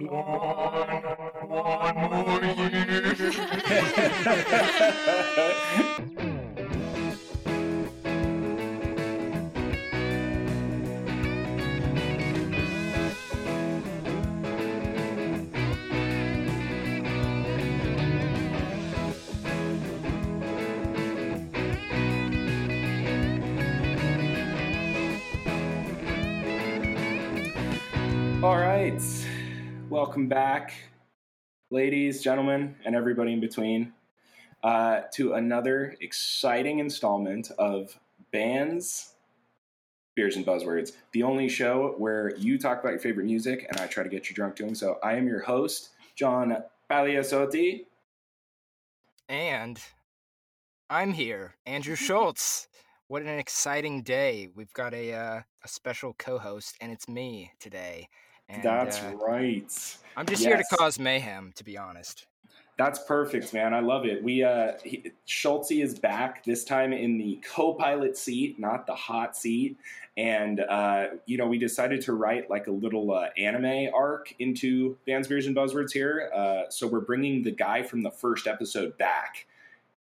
One, one Welcome back, ladies, gentlemen, and everybody in between, uh, to another exciting installment of Bands, Beers, and Buzzwords, the only show where you talk about your favorite music and I try to get you drunk doing so. I am your host, John Pagliasotti. And I'm here, Andrew Schultz. What an exciting day. We've got a, uh, a special co host, and it's me today. And, That's uh, right. I'm just here to cause mayhem, to be honest. That's perfect, man. I love it. We uh he, Schultze is back this time in the co-pilot seat, not the hot seat. And uh, you know, we decided to write like a little uh, anime arc into Bands, Beers, and Buzzwords here. Uh, so we're bringing the guy from the first episode back.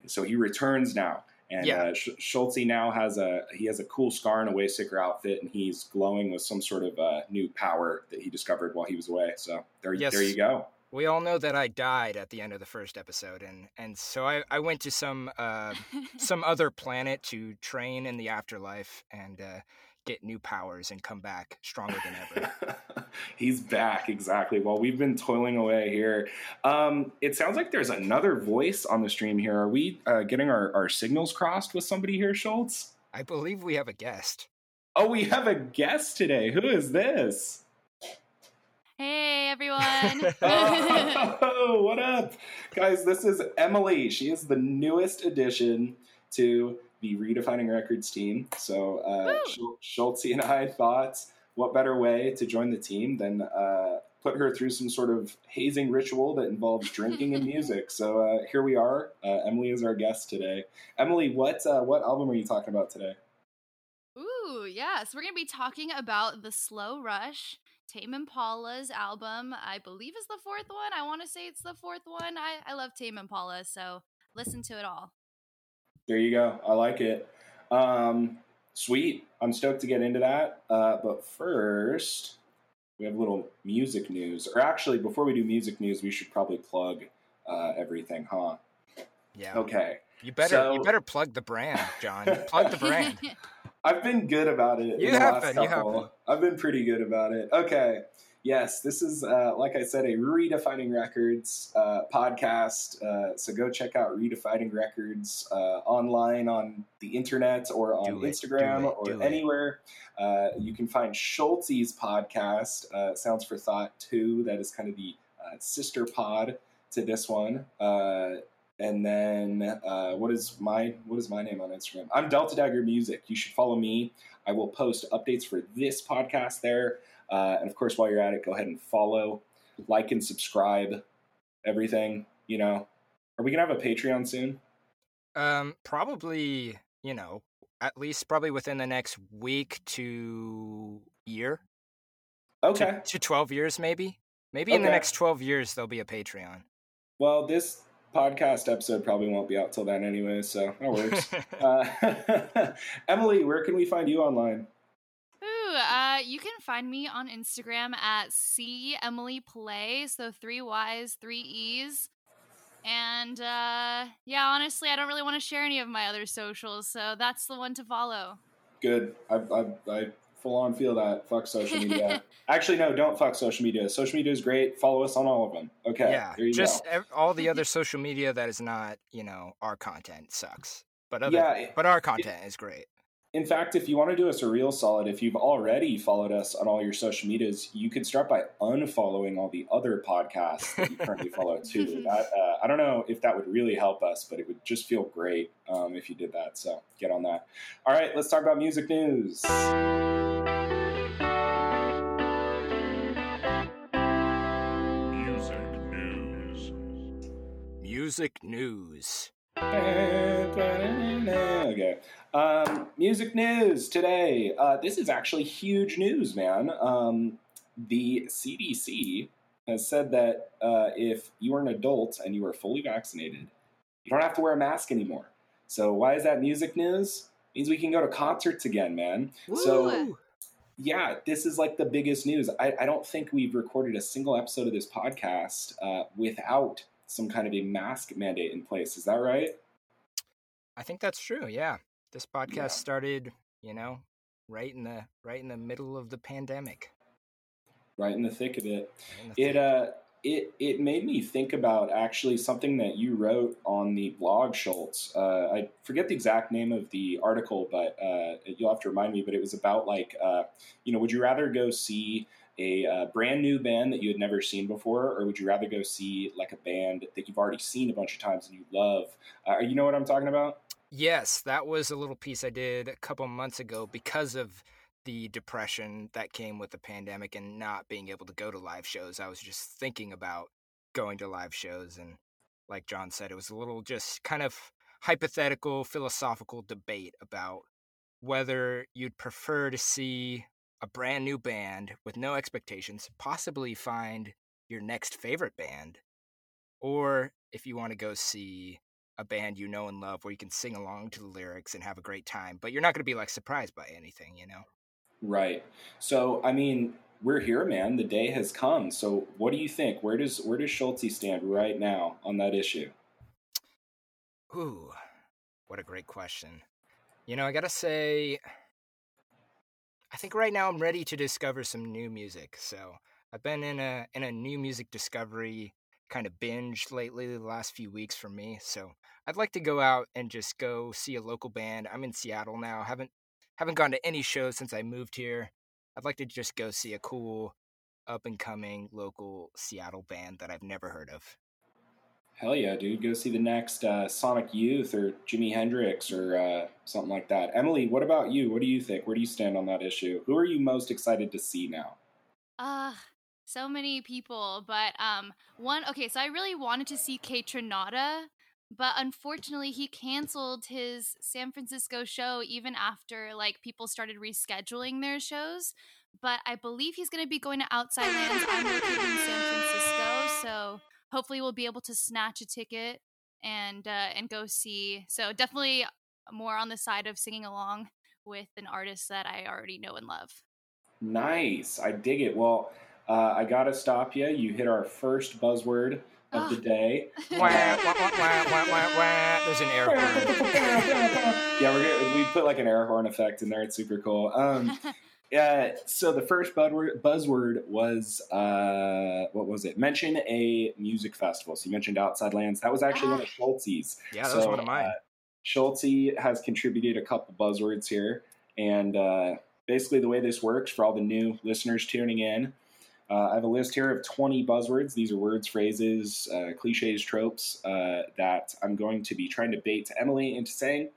So he returns now, and Yeah. uh, Sch- Schultze now has a he has a cool scar and a way sicker outfit, and he's glowing with some sort of uh, new power that he discovered while he was away. So there, Yes. there you go. We all know that I died at the end of the first episode, and, and so I, I went to some uh, some other planet to train in the afterlife and uh, get new powers and come back stronger than ever. He's back, exactly. Well, we've been toiling away here. Um, it sounds like there's another voice on the stream here. Are we uh, getting our, our signals crossed with somebody here, Schultz? I believe we have a guest. Oh, we have a guest today. Who is this? Hey everyone. oh, what up? Guys, this is Emily. She is the newest addition to the Redefining Records team. So, uh, Woo. Schul- and I thought, what better way to join the team than uh, put her through some sort of hazing ritual that involves drinking and music? So, uh, here we are. Uh, Emily is our guest today. Emily, what uh, what album are you talking about today? Ooh, yeah. So we're gonna be talking about the Slow Rush, Tame Impala's album. I believe is the fourth one. I want to say it's the fourth one. I I love Tame Impala, so listen to it all. There you go. I like it. Um, sweet. I'm stoked to get into that. Uh, but first, we have a little music news. Or actually, before we do music news, we should probably plug uh, everything, huh? Yeah. Okay. You better you better plug the brand, John. plug the brand. I've been good about it. You have been, you have been. I've been pretty good about it. Okay. Yes, this is, uh, like I said, a Redefining Records uh, podcast. Uh, so go check out Redefining Records uh, online on the internet or on Do Instagram it, or anywhere. Uh, you can find Schultze's podcast, uh, Sounds for Thought 2. That is kind of the uh, sister pod to this one. And then uh, what is my what is my name on Instagram? I'm Delta Dagger Music. You should follow me. I will post updates for this podcast there. Uh, and of course, while you're at it, go ahead and follow, like, and subscribe. Everything, you know. Are we gonna have a Patreon soon? Um, probably you know at least probably within the next week to year Okay. to, twelve years maybe. Maybe in the next twelve years there'll be a Patreon. Well, this podcast episode probably won't be out till then anyway, so that works. uh, Emily, where can we find you online? Ooh, uh, you can find me on Instagram at C Emily Play. So three Y's, three E's. And uh, yeah, honestly, I don't really want to share any of my other socials, so that's the one to follow. Good. I, I, I full on feel that. Fuck social media. Actually, no, don't fuck social media. Social media is great. Follow us on all of them. Okay. yeah, you just ev- all the other social media that is not you know our content sucks. But other, Yeah, it- but our content is great. In fact, if you want to do us a real solid, if you've already followed us on all your social medias, you could start by unfollowing all the other podcasts that you currently follow too. That, uh, I don't know if that would really help us, but it would just feel great um, if you did that. So get on that. All right, let's talk about music news. Music news. Music news. Okay. Um, music news today. Uh, this is actually huge news, man. Um, the CDC has said that uh, if you are an adult and you are fully vaccinated, you don't have to wear a mask anymore. So why is that music news? It means we can go to concerts again, man. Woo. So yeah, this is like the biggest news. I, I, don't think we've recorded a single episode of this podcast uh, without some kind of a mask mandate in place. Is that right? I think that's true. Yeah, this podcast yeah. started, you know, right in the right in the middle of the pandemic. Right in the thick of it. It uh it it made me think about actually something that you wrote on the blog, Schultz. Uh, I forget the exact name of the article, but uh, you'll have to remind me. But it was about like, uh, you know, would you rather go see a uh, brand new band that you had never seen before, or would you rather go see like a band that you've already seen a bunch of times and you love? Uh, you know what I'm talking about? Yes, that was a little piece I did a couple months ago because of the depression that came with the pandemic and not being able to go to live shows. I was just thinking about going to live shows and like John said it was a little just kind of hypothetical philosophical debate about whether you'd prefer to see a brand new band with no expectations, possibly find your next favorite band, or if you want to go see a band you know and love where you can sing along to the lyrics and have a great time, but you're not going to be like surprised by anything, you know? Right. So, I mean, we're here, man. The day has come. So, what do you think? Where does where does Schulte stand right now on that issue? Ooh, what a great question. You know, I gotta say, I think right now I'm ready to discover some new music. So I've been in a in a new music discovery kind of binge lately the last few weeks for me. So I'd like to go out and just go see a local band. I'm in Seattle now. Haven't haven't gone to any shows since I moved here. I'd like to just go see a cool up and coming local Seattle band that I've never heard of. Hell yeah, dude. Go see the next uh, Sonic Youth or Jimi Hendrix or uh, something like that. Emily, what about you? What do you think? Where do you stand on that issue? Who are you most excited to see now? Uh, so many people, but um, one okay. So I really wanted to see Kaytranada, but unfortunately, he canceled his San Francisco show even after like people started rescheduling their shows. But I believe he's going to be going to Outside Lands. I'm in San Francisco, so hopefully we'll be able to snatch a ticket and uh, and go see. So definitely more on the side of singing along with an artist that I already know and love. Nice, I dig it. Well uh, I gotta stop you. You hit our first buzzword of the day. There's an air horn. yeah, we're gonna, we put like an air horn effect in there. It's super cool. Um, yeah. So the first buzzword, buzzword was uh, what was it? Mention a music festival. So you mentioned Outside Lands. That was actually one of Schultze's. Yeah, that so, was one of mine. Uh, Schulte has contributed a couple buzzwords here, and uh, basically the way this works for all the new listeners tuning in uh, I have a list here of 20 buzzwords. These are words, phrases, uh, cliches, tropes uh, that I'm going to be trying to bait Emily into saying.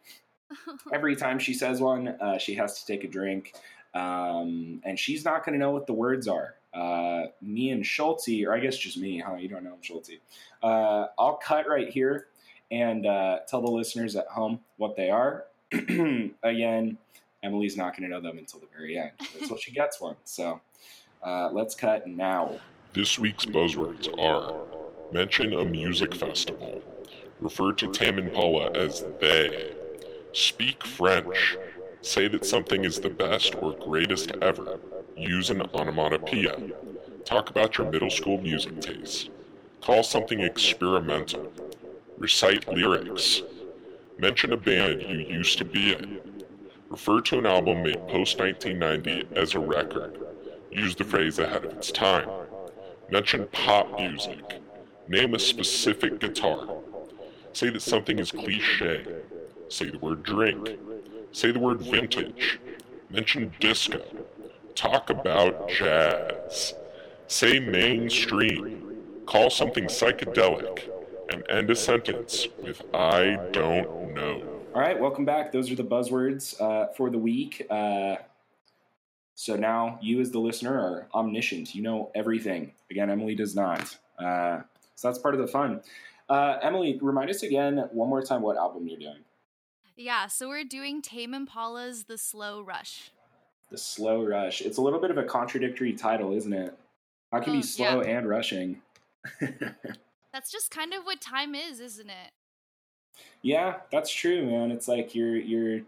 Every time she says one, uh, she has to take a drink, um, and she's not going to know what the words are. Uh, me and Schulte, or I guess just me, huh? You don't know Schulte. Uh, I'll cut right here and uh, tell the listeners at home what they are. Again, Emily's not going to know them until the very end. That's what she gets one. So. Uh, let's cut now. This week's buzzwords are mention a music festival, refer to Tame Impala as they, speak French, say that something is the best or greatest ever, use an onomatopoeia, talk about your middle school music taste. call something experimental, recite lyrics, mention a band you used to be in, refer to an album made post 1990 as a record Use the phrase ahead of its time. Mention pop music. Name a specific guitar. Say that something is cliche. Say the word drink. Say the word vintage. Mention disco. Talk about jazz. Say mainstream. Call something psychedelic. And end a sentence with I don't know. All right, welcome back. Those are the buzzwords uh, for the week. Uh, so now you, as the listener, are omniscient. You know everything. Again, Emily does not. Uh, so that's part of the fun. Uh, Emily, remind us again one more time what album you're doing. Yeah, so we're doing Tame Impala's The Slow Rush. The Slow Rush. It's a little bit of a contradictory title, isn't it? How can you mm, Oh, be slow yeah. and rushing? That's just kind of what time is, isn't it? yeah, that's true, man. It's like you're you're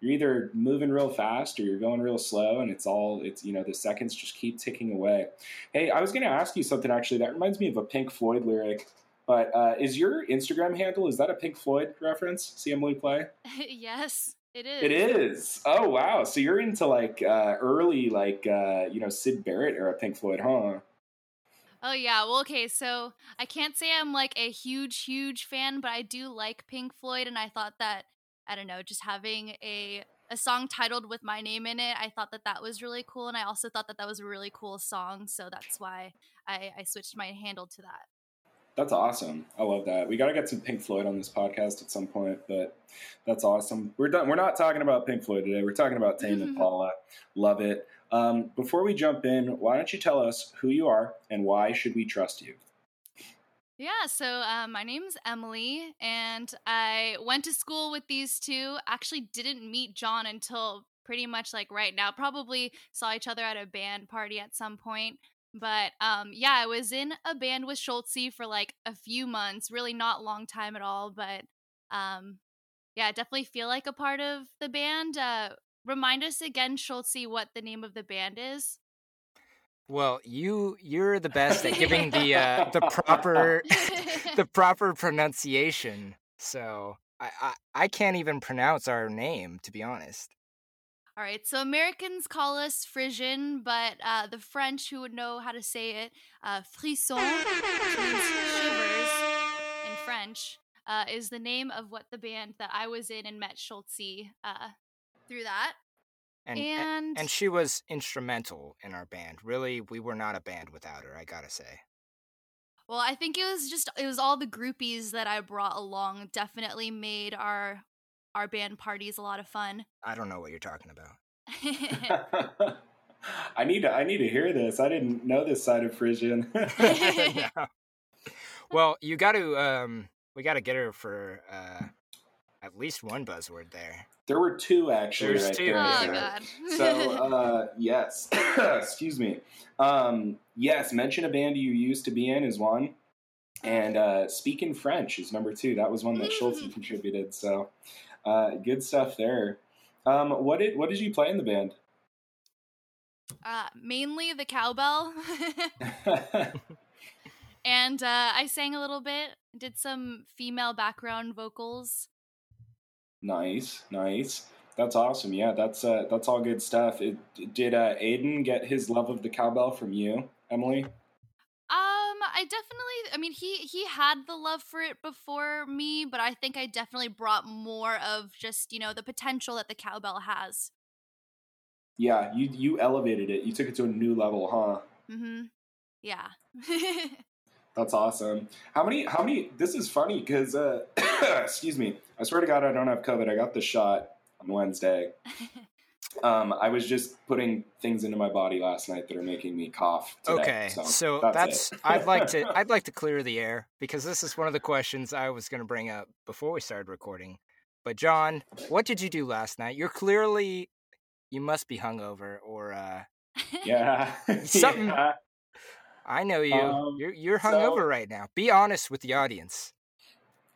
you're either moving real fast or you're going real slow, and it's all it's you know the seconds just keep ticking away. Hey, I was going to ask you something actually. That reminds me of a Pink Floyd lyric. But uh, is your Instagram handle is that a Pink Floyd reference? See Emily play. yes, it is. It is. Oh wow! So you're into like uh, early, like uh, you know Syd Barrett era Pink Floyd, huh? Oh yeah. Well, okay. So I can't say I'm like a huge, huge fan, but I do like Pink Floyd, and I thought that I don't know, just having a a song titled with my name in it, I thought that that was really cool, and I also thought that that was a really cool song, so that's why I, I switched my handle to that. That's awesome. I love that. We got to get some Pink Floyd on this podcast at some point, but that's awesome. We're done. We're not talking about Pink Floyd today. We're talking about Tame and Paula. Love it. Um, before we jump in, why don't you tell us who you are and why should we trust you? Yeah, so um, my name's Emily, and I went to school with these two. Actually, didn't meet John until pretty much like right now. Probably saw each other at a band party at some point. But um, yeah, I was in a band with Schultze for like a few months, really not long time at all. But um, yeah, I definitely feel like a part of the band. Uh, remind us again, Schultze, what the name of the band is. Well, you you're the best at giving the uh, the proper the proper pronunciation. So I, I I can't even pronounce our name to be honest. All right, so Americans call us Frisian, but uh, the French who would know how to say it, uh, frisson, which means shivers in French, uh, is the name of what the band that I was in and met Schultze uh, through that. And And, and she was instrumental in our band. Really, we were not a band without her. I gotta say. well, I think it was just it was all the groupies that I brought along definitely made our our band parties a lot of fun. I don't know what you're talking about. I need to. I need to hear this. I didn't know this side of Frisian. Yeah. Well, you got to um we got to get her for uh at least one buzzword there. there were two actually. There's right two, there, oh sir. God! So uh, yes, excuse me. Um, yes, mention a band you used to be in is one, and uh, speak in French is number two. That was one that Schultze Mm. contributed. So uh, good stuff there. Um, what did what did you play in the band? uh, mainly the cowbell. and uh, I sang a little bit, did some female background vocals. nice, nice. That's awesome. Yeah, that's uh, that's all good stuff. It, did uh, Aiden get his love of the cowbell from you, Emily? I definitely, I mean, he he had the love for it before me, but I think I definitely brought more of just you know the potential that the cowbell has. Yeah, you you elevated it. You took it to a new level, huh? Mm-hmm. Yeah. That's awesome. How many? How many? This is funny because, uh, excuse me. I swear to God, I don't have COVID. I got the shot on Wednesday. Um, I was just putting things into my body last night that are making me cough. Today, Okay, so, so that's, that's. I'd like to I'd like to clear the air because this is one of the questions I was going to bring up before we started recording. But John, what did you do last night? You're clearly you must be hungover or uh yeah. Something- yeah. I know you. Um, you're you're so- hungover right now. Be honest with the audience.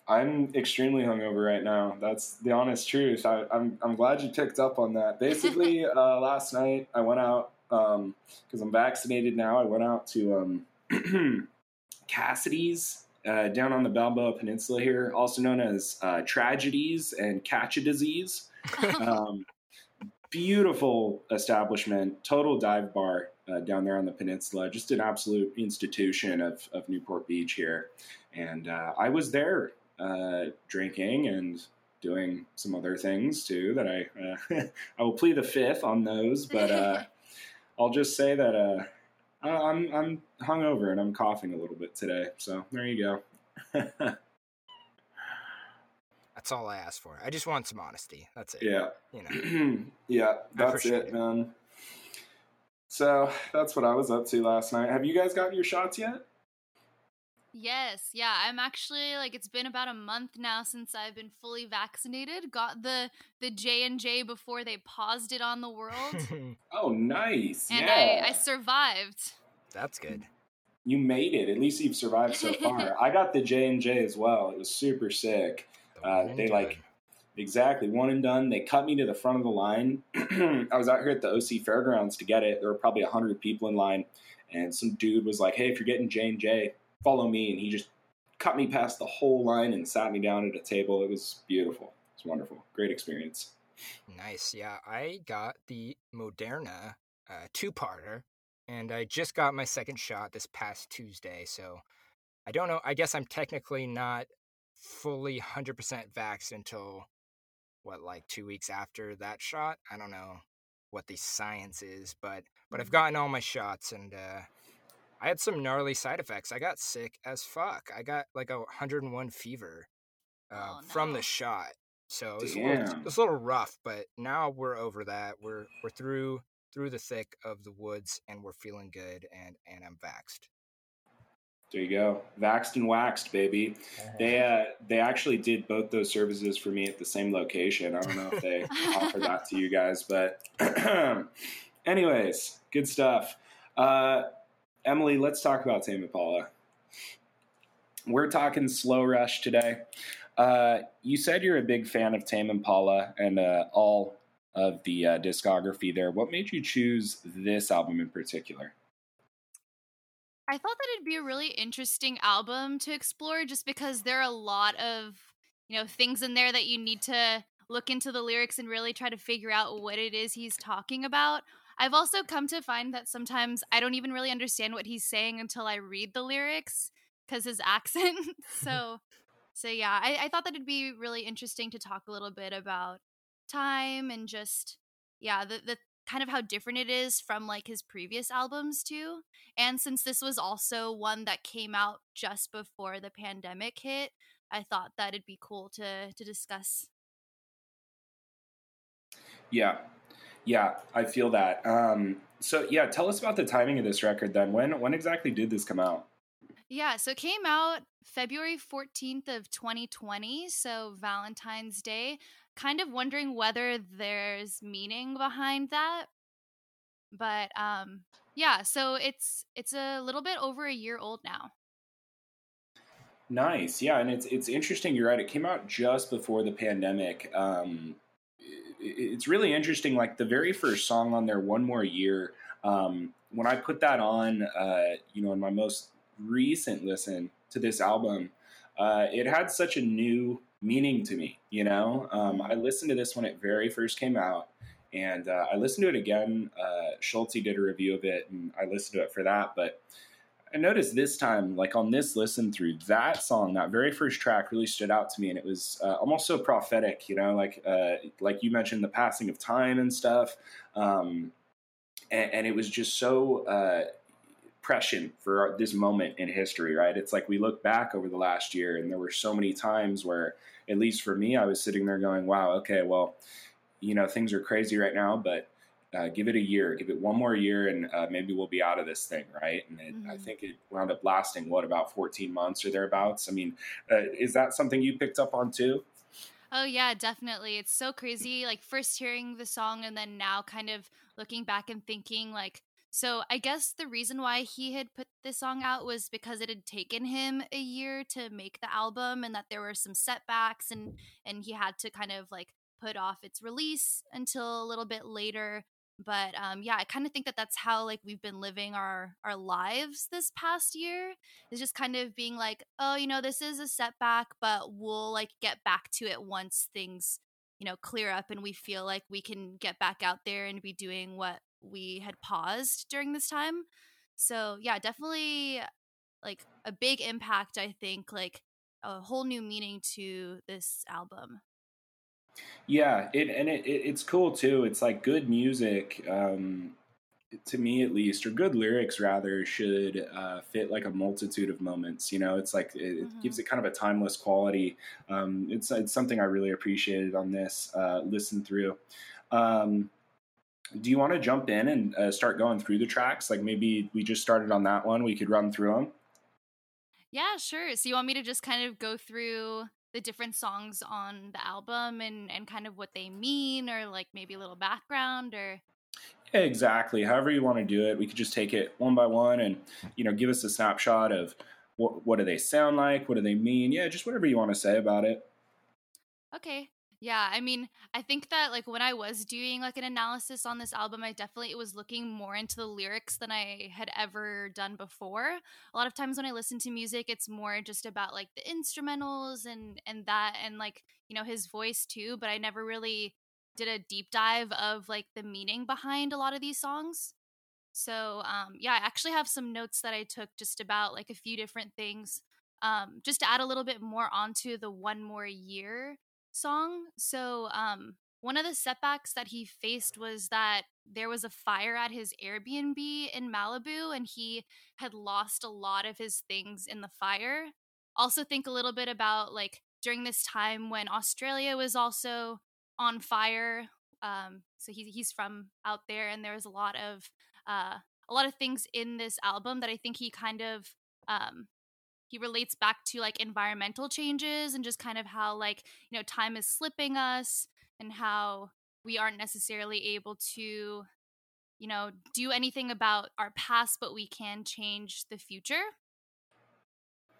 I'm extremely hungover right now. That's the honest truth. I, I'm I'm glad you picked up on that. Basically, uh, last night I went out because I'm vaccinated now. I went out to um, Cassidy's uh, down on the Balboa Peninsula here, also known as uh, Tragedies and Catch a Disease. Um, beautiful establishment, total dive bar uh, down there on the peninsula. Just an absolute institution of, of Newport Beach here. And uh, I was there uh, drinking and doing some other things too that I uh, I will plead the fifth on those, but uh, I'll just say that uh, I- I'm I'm hungover and I'm coughing a little bit today. So there you go. That's all I asked for. I just want some honesty. That's it. yeah. You know. yeah, that's it, it. man. So that's what I was up to last night. Have you guys gotten your shots yet? Yes, yeah. I'm actually like it's been about a month now since I've been fully vaccinated. Got the the J and J before they paused it on the world, Oh, nice. and yeah. I I survived. That's good. You made it. At least you've survived so far. I got the J and J as well. It was super sick. The Uh, they and like exactly one and done. They cut me to the front of the line. I was out here at the OC Fairgrounds to get it. There were probably hundred people in line, and some dude was like, "Hey, if you're getting J and J, follow me." And he just cut me past the whole line and sat me down at a table. It was beautiful. It was wonderful. Great experience. Nice. Yeah, I got the Moderna uh, two-parter, and I just got my second shot this past Tuesday. So I don't know. I guess I'm technically not fully 100% vaxxed until what, like two weeks after that shot. I don't know what the science is, but but I've gotten all my shots, and uh, I had some gnarly side effects. I got sick as fuck. I got like a 101 fever uh, Oh, from the shot. So it's a, little, Damn. it's a little rough, but now we're over that. We're we're through through the thick of the woods, and we're feeling good. And and I'm vaxxed. There you go. Vaxed and waxed, baby. They uh, they actually did both those services for me at the same location. I don't know if they offer that to you guys, but anyways, good stuff. Uh, Emily, let's talk about Tame Impala. We're talking slow rush today. Uh, you said you're a big fan of Tame Impala and uh, all of the uh, discography there. What made you choose this album in particular? I thought that it'd be a really interesting album to explore just because there are a lot of, you know, things in there that you need to look into the lyrics and really try to figure out what it is he's talking about. I've also come to find that sometimes I don't even really understand what he's saying until I read the lyrics because his accent. so so yeah, I, I thought that it'd be really interesting to talk a little bit about time and just yeah, the the kind of how different it is from like his previous albums too. And since this was also one that came out just before the pandemic hit, I thought that it'd be cool to to discuss. Yeah, yeah, I feel that. Um, so yeah, tell us about the timing of this record. Then, when when exactly did this come out? Yeah, so it came out February 14th of 2020, so Valentine's Day. Kind of wondering whether there's meaning behind that. But um yeah, so it's it's a little bit over a year old now. Nice, yeah, and it's it's interesting. You're right. It came out just before the pandemic. Um, it's really interesting. Like the very first song on there, "One More Year." Um, when I put that on, uh, you know, in my most recent listen to this album, uh, it had such a new meaning to me. You know, um, I listened to this when it very first came out, and uh, I listened to it again. Uh, Schulte did a review of it, and I listened to it for that. But I noticed this time, like on this listen through, that song, that very first track, really stood out to me, and it was uh, almost so prophetic. You know, like uh, like you mentioned, the passing of time and stuff, um, and, and it was just so uh, prescient for this moment in history. Right? It's like we look back over the last year, and there were so many times where, at least for me, I was sitting there going, "Wow, okay, well." You know, things are crazy right now, but uh, give it a year, give it one more year, and uh, maybe we'll be out of this thing, right? And it, I Mhm. think it wound up lasting what about 14 months or thereabouts. I mean, uh, is that something you picked up on too? Oh yeah, definitely. It's so crazy like first hearing the song and then now kind of looking back and thinking like so I guess the reason why he had put this song out was because it had taken him a year to make the album and that there were some setbacks and and he had to kind of like put off its release until a little bit later. But um yeah, I kind of think that that's how like we've been living our our lives this past year is just kind of being like, oh, you know, this is a setback, but we'll like get back to it once things, you know, clear up and we feel like we can get back out there and be doing what we had paused during this time. So, yeah, definitely like a big impact, I think, like a whole new meaning to this album. Yeah, it and it, it it's cool too. It's like good music, um, to me at least, or good lyrics rather, should uh, fit like a multitude of moments. You know, it's like it, it Mhm. gives it kind of a timeless quality. Um, it's it's something I really appreciated on this uh, listen through. Um, do you want to jump in and uh, start going through the tracks? Like maybe we just started on that one. We could run through them. Yeah, sure. So you want me to just kind of go through the different songs on the album and and kind of what they mean or like maybe a little background or Exactly. However you want to do it, we could just take it one by one and you know give us a snapshot of what what do they sound like, what do they mean. Yeah, just whatever you want to say about it. Okay. Yeah, I mean, I think that like when I was doing like an analysis on this album, I definitely was looking more into the lyrics than I had ever done before. A lot of times when I listen to music, it's more just about like the instrumentals and and that and like, you know, his voice too, but I never really did a deep dive of like the meaning behind a lot of these songs. So, um yeah, I actually have some notes that I took just about like a few different things um just to add a little bit more onto the one more year song. So, um, one of the setbacks that he faced was that there was a fire at his Airbnb in Malibu and he had lost a lot of his things in the fire. Also, think a little bit about like during this time when Australia was also on fire. Um, so he, he's from out there, and there was a lot of uh, a lot of things in this album that I think he kind of um, he relates back to like environmental changes and just kind of how like you know time is slipping us and how we aren't necessarily able to you know do anything about our past but we can change the future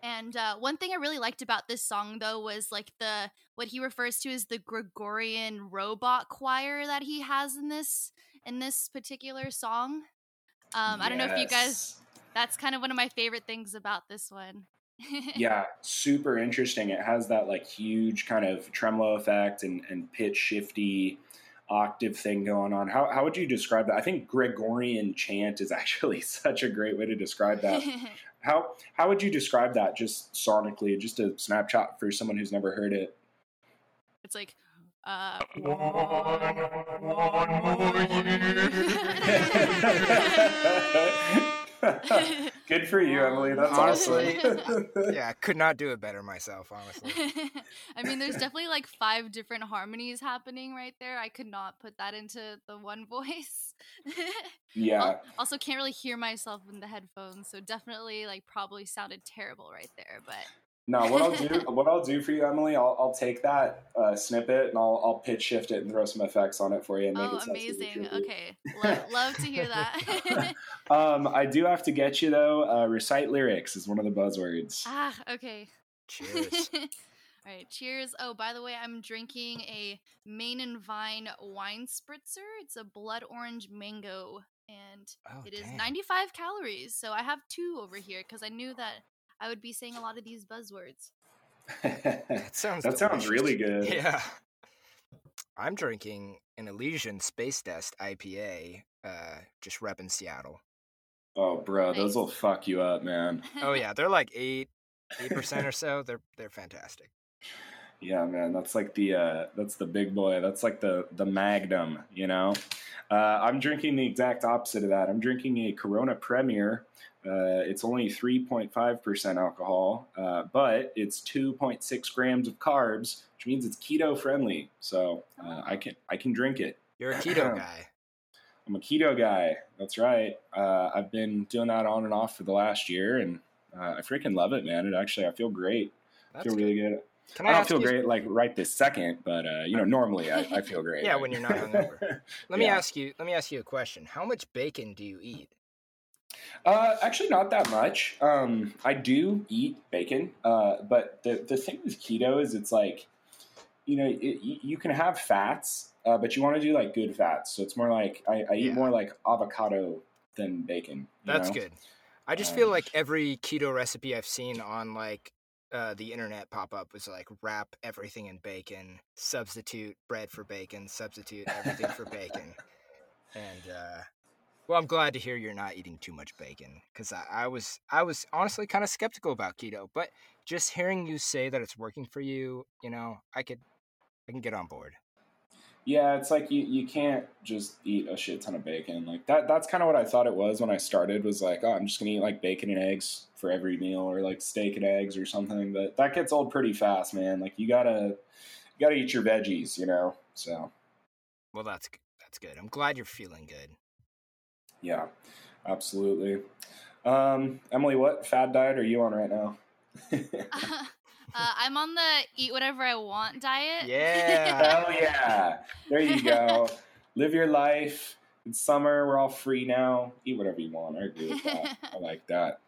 and uh, one thing I really liked about this song, though, was like the what he refers to as the Gregorian robot choir that he has in this in this particular song. Um, I don't know if you guys. That's kind of one of my favorite things about this one yeah, super interesting. It has that like huge kind of tremolo effect and, and pitch shifty octave thing going on. How, how would you describe that? I think Gregorian chant is actually such a great way to describe that. how how would you describe that just sonically, just a snapshot for someone who's never heard it? It's like uh, Good for you, Emily. That's honestly, awesome. yeah, I could not do it better myself, honestly. I mean, there's definitely like five different harmonies happening right there. I could not put that into the one voice. yeah. Also, can't really hear myself in the headphones, so definitely like probably sounded terrible right there. But no, what I'll do, what I'll do for you, Emily, I'll, I'll take that uh, snippet and I'll, I'll pitch shift it and throw some effects on it for you and make oh, it sound amazing! Okay, Lo- love to hear that. um, I do have to get you though. Uh, recite lyrics is one of the buzzwords. Ah, okay. Cheers. All right, cheers. Oh, by the way, I'm drinking a Main and Vine wine spritzer. It's a blood orange mango, and Oh, it is damn. 95 calories. So I have two over here because I knew that I would be saying a lot of these buzzwords. That sounds that sounds really good. Yeah. I'm drinking an Elysian Space Dust IPA, uh, just in Seattle. Oh, bro, those will fuck you up, man. Oh yeah, they're like eight, eight percent or so. They're they're fantastic. Yeah, man, that's like the uh, that's the big boy. That's like the the magnum, you know. Uh, I'm drinking the exact opposite of that. I'm drinking a Corona Premier. Uh, it's only 3.5% alcohol, uh, but it's 2.6 grams of carbs, which means it's keto friendly. So uh, I can I can drink it. You're a keto guy. I'm a keto guy. That's right. Uh, I've been doing that on and off for the last year, and uh, I freaking love it, man. It actually I feel great. I feel good. really good. Can I, don't feel you- great like right this second, but uh, you know, normally I, I feel great. Yeah, when you're not hungover. Let me Yeah. ask you. Let me ask you a question. How much bacon do you eat? Uh, actually, not that much. Um, I do eat bacon, uh, but the the thing with keto is it's like, you know, it, you can have fats, uh, but you want to do like good fats. So it's more like I, I eat Yeah. more like avocado than bacon. That's know? good. I just feel Um, like every keto recipe I've seen on like uh, the internet pop up was like wrap everything in bacon, substitute bread for bacon, substitute everything for bacon, and uh, well, I'm glad to hear you're not eating too much bacon because I, I was I was honestly kind of skeptical about keto, but just hearing you say that it's working for you, you know, I could I can get on board. Yeah, it's like you, you can't just eat a shit ton of bacon. Like that that's kind of what I thought it was when I started was like, oh, I'm just going to eat like bacon and eggs for every meal or like steak and eggs or something, but that gets old pretty fast, man. Like you got to you got to eat your veggies, you know. So, Well, that's that's good. I'm glad you're feeling good. Yeah. Absolutely. Um, Emily, what fad diet are you on right now? uh, I'm on the eat whatever I want diet. Yeah. Hell yeah. There you go. Live your life. it's summer. We're all free now. Eat whatever you want. I agree with that. I like that.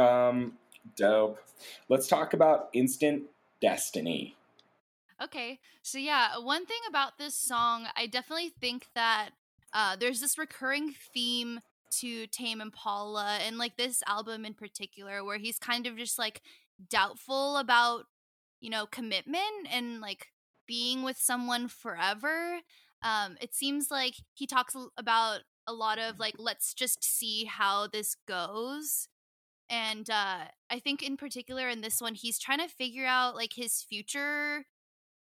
Um, dope. Let's talk about Instant Destiny. Okay. So yeah, one thing about this song, I definitely think that uh, there's this recurring theme to Tame Impala and like this album in particular, where he's kind of just like doubtful about, you know, commitment and like being with someone forever. Um, it seems like he talks about a lot of like, let's just see how this goes. And uh, I think in particular in this one, he's trying to figure out like his future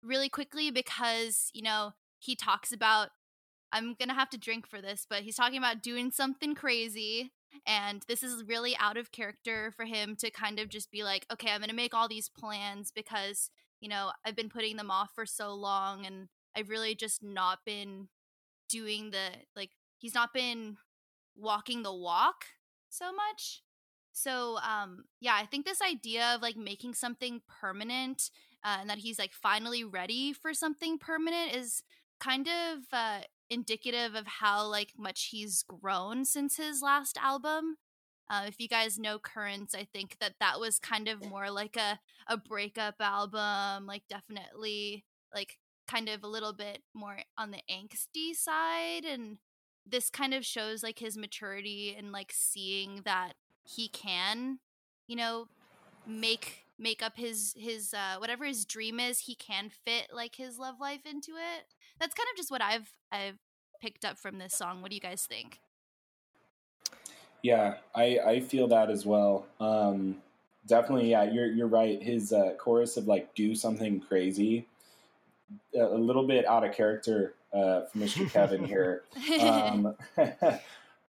really quickly because, you know, he talks about, I'm to have to drink for this, but he's talking about doing something crazy. And this is really out of character for him to kind of just be like, okay, I'm to make all these plans because, you know, I've been putting them off for so long and I've really just not been doing the, like, he's not been walking the walk so much. So, um, yeah, I think this idea of like making something permanent uh, and that he's like finally ready for something permanent is kind of uh, indicative of how like much he's grown since his last album. Uh, if you guys know Currents, I think that that was kind of more like a a breakup album, like definitely like kind of a little bit more on the angsty side and this kind of shows like his maturity and like seeing that he can, you know, make make up his his uh whatever his dream is, he can fit like his love life into it. That's kind of just what I've I've picked up from this song. What do you guys think? Yeah, I I feel that as well. Um definitely yeah, you're you're right. His uh chorus of like do something crazy a, a little bit out of character uh for Mr. Kevin here. Um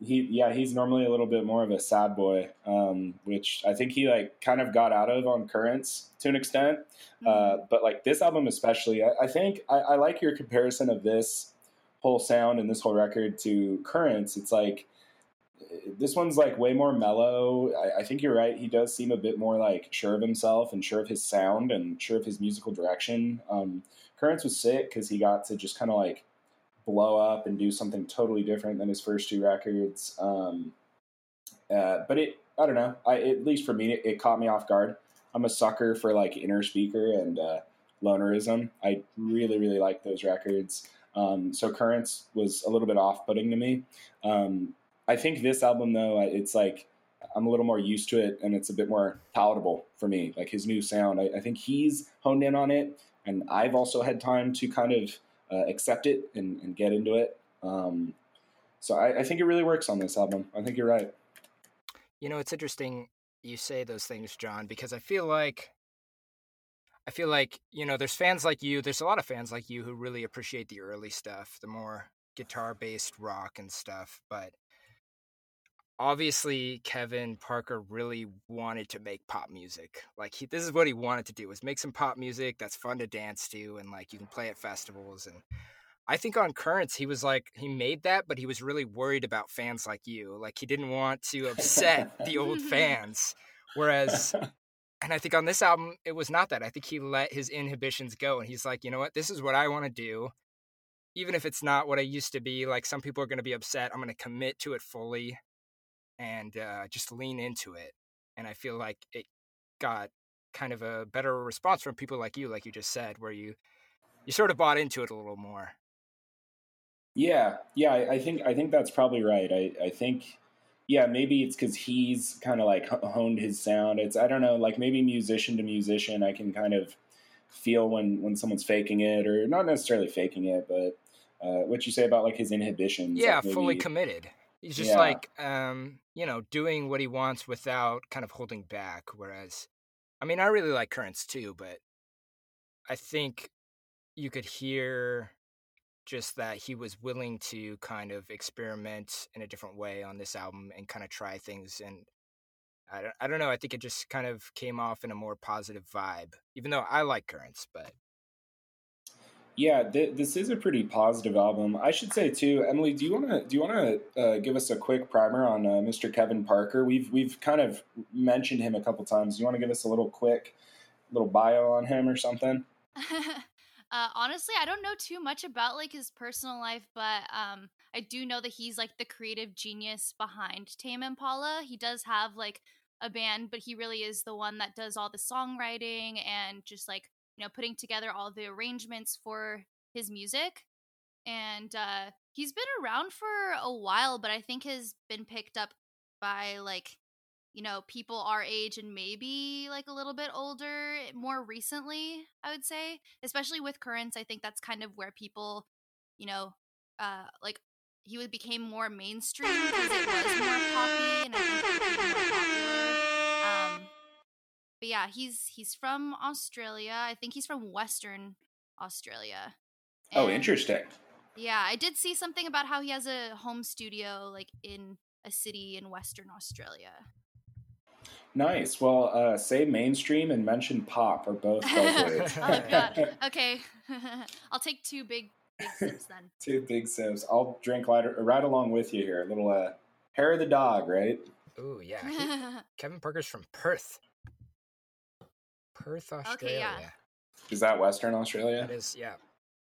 he yeah he's normally a little bit more of a sad boy um, which i think he like kind of got out of on currents to an extent. Uh, mm-hmm. but like this album especially i, I think I, I, like your comparison of this whole sound and this whole record to currents. It's like this one's like way more mellow. I, I think you're right. He does seem a bit more like sure of himself and sure of his sound and sure of his musical direction. Um, currents was sick because he got to just kind of like blow up and do something totally different than his first two records. Um, uh, but it, I don't know. I, at least for me, it, it, caught me off guard. I'm a sucker for like Innerspeaker and uh, lonerism. I really, really like those records. Um, so Currents was a little bit off-putting to me. Um, I think this album though, it's like I'm a little more used to it and it's a bit more palatable for me. Like his new sound, I, I think he's honed in on it, and I've also had time to kind of uh, accept it and, and, get into it. Um, so I, I, think it really works on this album. I think you're right. You know, it's interesting you say those things, John, because I feel like I feel like you know, there's fans like you. There's a lot of fans like you who really appreciate the early stuff, the more guitar-based rock and stuff. But obviously Kevin Parker really wanted to make pop music. Like he, this is what he wanted to do was make some pop music that's fun to dance to and like you can play at festivals and I think on Currents he was like he made that but he was really worried about fans like you. Like he didn't want to upset the old fans. Whereas and I think on this album it was not that. I think he let his inhibitions go and he's like, "You know what? This is what I want to do." Even if it's not what I used to be, like some people are going to be upset, I'm going to commit to it fully and uh, just lean into it. And I feel like it got kind of a better response from people like you, like you just said, where you you sort of bought into it a little more. Yeah, yeah, I, I think I think that's probably right. I, I think, yeah, maybe it's because he's kind of like honed his sound. It's I don't know, like maybe musician to musician, I can kind of feel when when someone's faking it or not necessarily faking it, but uh, what you say about like his inhibitions. Yeah, like maybe, fully committed. He's just yeah. like, um, you know, doing what he wants without kind of holding back. Whereas, I mean, I really like Currents too, but I think you could hear just that he was willing to kind of experiment in a different way on this album and kind of try things. And I don't, I don't know. I think it just kind of came off in a more positive vibe, even though I like Currents, but yeah, th- this is a pretty positive album. I should say too, Emily. Do you want to do you want to uh, give us a quick primer on uh, Mr. Kevin Parker? We've we've kind of mentioned him a couple times. Do you want to give us a little quick little bio on him or something? Uh, honestly, I don't know too much about like his personal life, but um, I do know that he's like the creative genius behind Tame Impala. He does have like a band, but he really is the one that does all the songwriting and just like you know putting together all the arrangements for his music. And uh, he's been around for a while, but I think has been picked up by like you know people our age and maybe like a little bit older more recently i would say especially with currents i think that's kind of where people you know uh like he became more mainstream because it was more poppy and i think it more popular but yeah he's he's from australia i think he's from western australia oh interesting yeah i did see something about how he has a home studio like in a city in western australia nice well uh, say mainstream and mention pop are both buzzwords oh god. Okay. I'll take two big big sips then. two big sips i'll drink right, right along with you here a little uh, hair of the dog right Ooh, yeah. he- Kevin Parker's from Perth. Perth, Australia. yeah. is that western australia That is, yeah,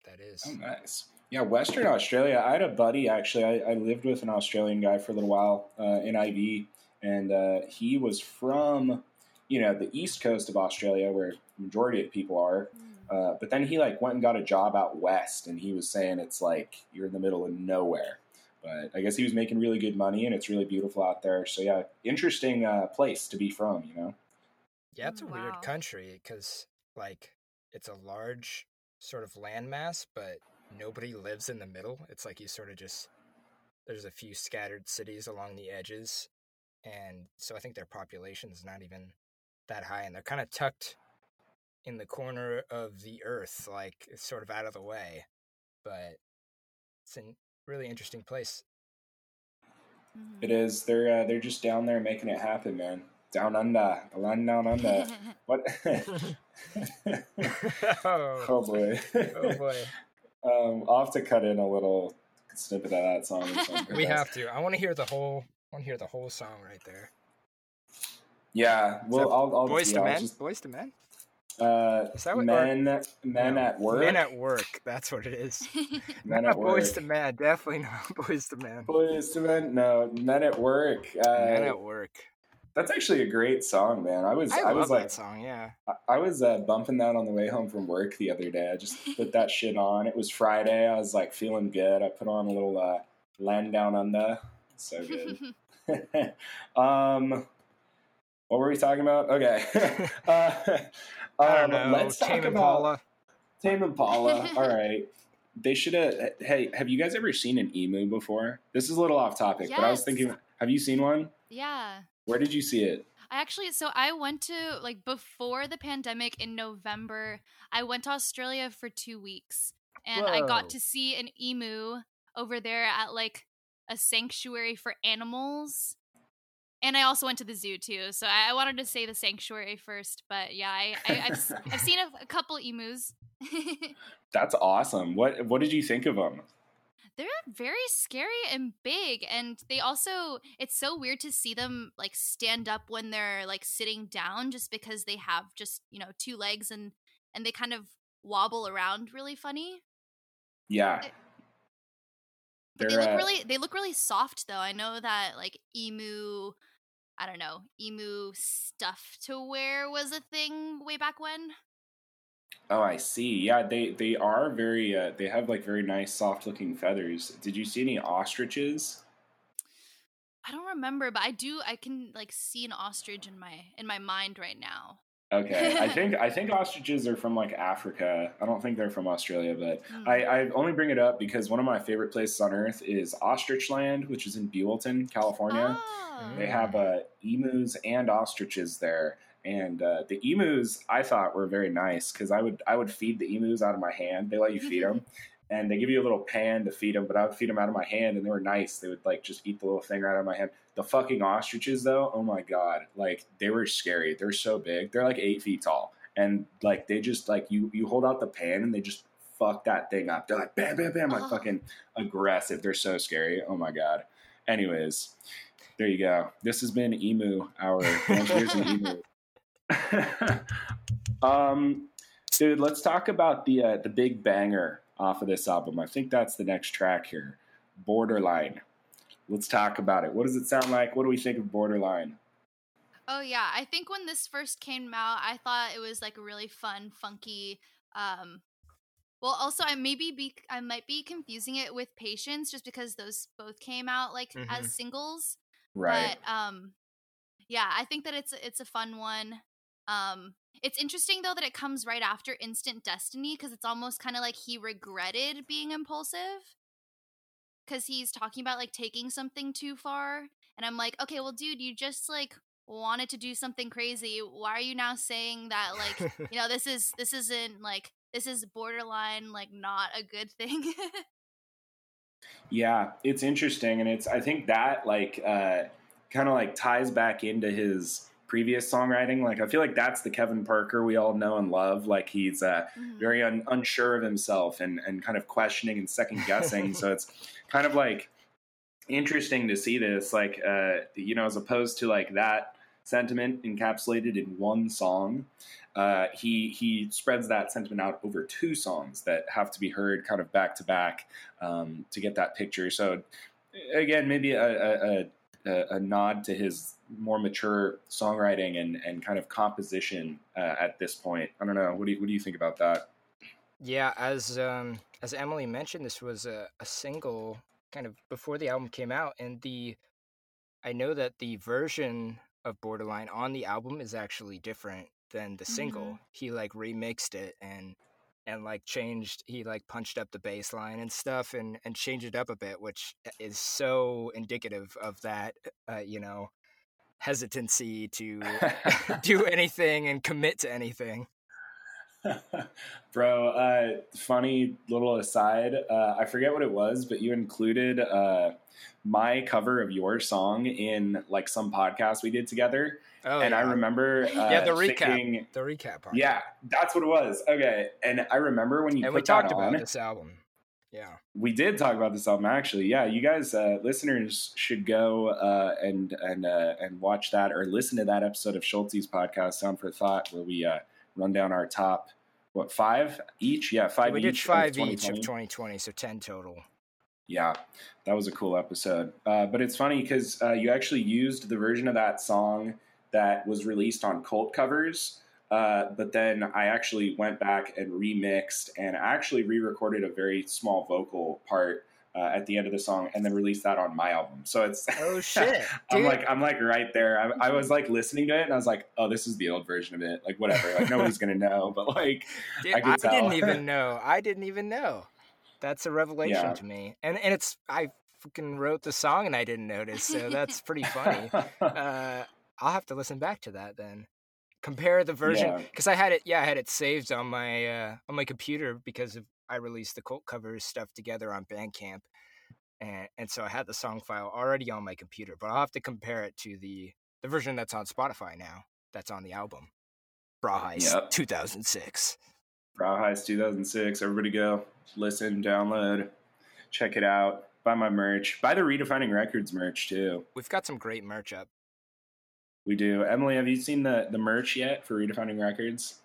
that is. Oh, nice. Yeah, Western Australia. I had a buddy actually. I, I lived with an Australian guy for a little while uh, in IV, and uh, he was from, you know, the east coast of Australia, where the majority of people are. Mm. Uh, but then he like went and got a job out west, and he was saying it's like you're in the middle of nowhere. But I guess he was making really good money, and it's really beautiful out there. So yeah, interesting uh, place to be from. You know. Yeah, it's a Mm, weird country because, like, it's a large sort of landmass, but nobody lives in the middle. It's like you sort of just there's a few scattered cities along the edges, and so I think their population is not even that high, and they're kind of tucked in the corner of the earth, like it's sort of out of the way. But it's a really interesting place. Mhm. It is. They're uh, they're just down there making it happen, man. Down under, the land down under. what? oh, oh boy. oh boy, Um, I'll have to cut in a little snippet of that song. or something. we have to. I want to hear the whole. I want to hear the whole song right there. Yeah, Well, I'll, I'll Boys yeah, to I'll men. Just, Boys to men. uh, Is that what- or- men, men No, at work. Men at work. That's what it is. men at work. boys to men. Definitely not boys to men. Boys to men. No, men at work. Uh, men at work. That's actually a great song, man. I was, I, I, love was that like, song. Yeah. I- I was uh, bumping that on the way home from work the other day. I just put that shit on. It was Friday. I was like feeling good. I put on a little uh, "Land Down Under." So good. um, what were we talking about? Okay. uh, I um, don't know. Let's talk Tame about Impala. Tame Impala. All right. They should have. Hey, have you guys ever seen an emu before? This is a little off topic, but I was thinking, have you seen one? yeah. Where did you see it? I actually so I went to like before the pandemic in November, I went to Australia for 2 weeks and I got to see an emu over there at like a sanctuary for animals. And I also went to the zoo too. So I, I wanted to say the sanctuary first, but yeah, I, I I've, s- I've seen a, a couple emus. That's awesome. What What did you think of them? They're very scary and big and they also it's so weird to see them like stand up when they're like sitting down just because they have just you know two legs and and they kind of wobble around really funny. Yeah. They They're, look uh, really they look really soft though. I know that like emu i don't know emu stuff to wear was a thing way back when Oh, I see. Yeah, they they are very. Uh, they have like very nice, soft looking feathers. Did you see any ostriches? i don't remember but i do i can like see an ostrich in my in my mind right now Okay, I think I think ostriches are from like Africa. I don't think they're from Australia, but Hmm. I, I only bring it up because one of my favorite places on earth is Ostrich Land, which is in Buellton, California. Oh. They have uh, emus and ostriches there, and uh, the emus I thought were very nice because I would I would feed the emus out of my hand. They let you feed them, and they give you a little pan to feed them, but I would feed them out of my hand, and they were nice. They would like just eat the little thing right out of my hand. The fucking ostriches though, oh my god, like they were scary. They're so big. They're like eight feet tall, and like they just like you you hold out the pan and they just fuck that thing up. They're like bam bam bam, like Oh. fucking aggressive. They're so scary. Oh my god. Anyways, there you go. This has been Emu Hour. Adventures in Emu. um, Dude, let's talk about the uh, the big banger off of this album. I think that's the next track here. Borderline. Let's talk about it. What does it sound like? What do we think of Borderline? Oh yeah, I think when this first came out, I thought it was like a really fun, funky. Um, well, also I maybe be I might be confusing it with Patience just because those both came out like Mhm. as singles. Right. But um, yeah, I think that it's it's a fun one. Um, it's interesting though that it comes right after Instant Destiny because it's almost kind of like he regretted being impulsive because he's talking about like taking something too far, and I'm like, okay, well, dude, you just like wanted to do something crazy. Why are you now saying that like you know this is this isn't like this is borderline like not a good thing? Yeah, it's interesting, and it's I think that like uh, kind of like ties back into his previous songwriting. Like I feel like that's the Kevin Parker we all know and love. Like he's uh, Mhm. very un- unsure of himself and and kind of questioning and second guessing. so it's kind of like interesting to see this, like uh, you know, as opposed to like that sentiment encapsulated in one song. Uh, he he spreads that sentiment out over two songs that have to be heard kind of back to back um, to get that picture. So again, maybe a, a, a, a nod to his more mature songwriting and, and kind of composition uh, at this point. I don't know. What do you, what do you think about that? Yeah, as um as Emily mentioned, this was a, a single kind of before the album came out, and the I know that the version of Borderline on the album is actually different than the single. He like remixed it and and like changed he like punched up the bass line and stuff and and changed it up a bit which is so indicative of that uh, you know hesitancy to do anything and commit to anything Bro, uh, funny little aside. Uh, I forget what it was, but you included uh, my cover of your song in like some podcast we did together, oh and I remember uh, yeah the recap. thinking, the recap part. Yeah, that's what it was. Okay, and I remember when you and we talked about on, this album. Yeah. We did talk about this album actually. Yeah, you guys, uh, listeners, should go uh, and and uh, and watch that or listen to that episode of Schulte's podcast, Sound for Thought, where we uh, run down our top what five each? Yeah, five. we did each five of each of 2020. 2020 so 10 total Yeah, that was a cool episode. Uh, but it's funny because uh, you actually used the version of that song that was released on Cult Covers. Uh, but then I actually went back and remixed and actually re-recorded a very small vocal part uh, at the end of the song, and then released that on my album. So it's oh shit I'm dude. like I'm like right there. I, I was like listening to it, and I was like, oh, this is the old version of it. Like whatever. Like nobody's gonna know, but like Dude, I I, didn't even know. I didn't even know. That's a revelation Yeah. to me. And and it's I fucking wrote the song and I didn't notice. So that's pretty funny. Uh, I'll have to listen back to that then. Compare the version Yeah. because I had it. Yeah, I had it saved on my uh, on my computer because of I released the cult covers stuff together on Bandcamp, and and so I had the song file already on my computer. But I'll have to compare it to the the version that's on Spotify now. That's on the album. Brawheist Yep. 2006. Brow Heist 2006. Everybody go listen, download, check it out. Buy my merch. Buy the Redefining Records merch too. We've got some great merch up. We do. Emily, have you seen the the merch yet for Redefining Records?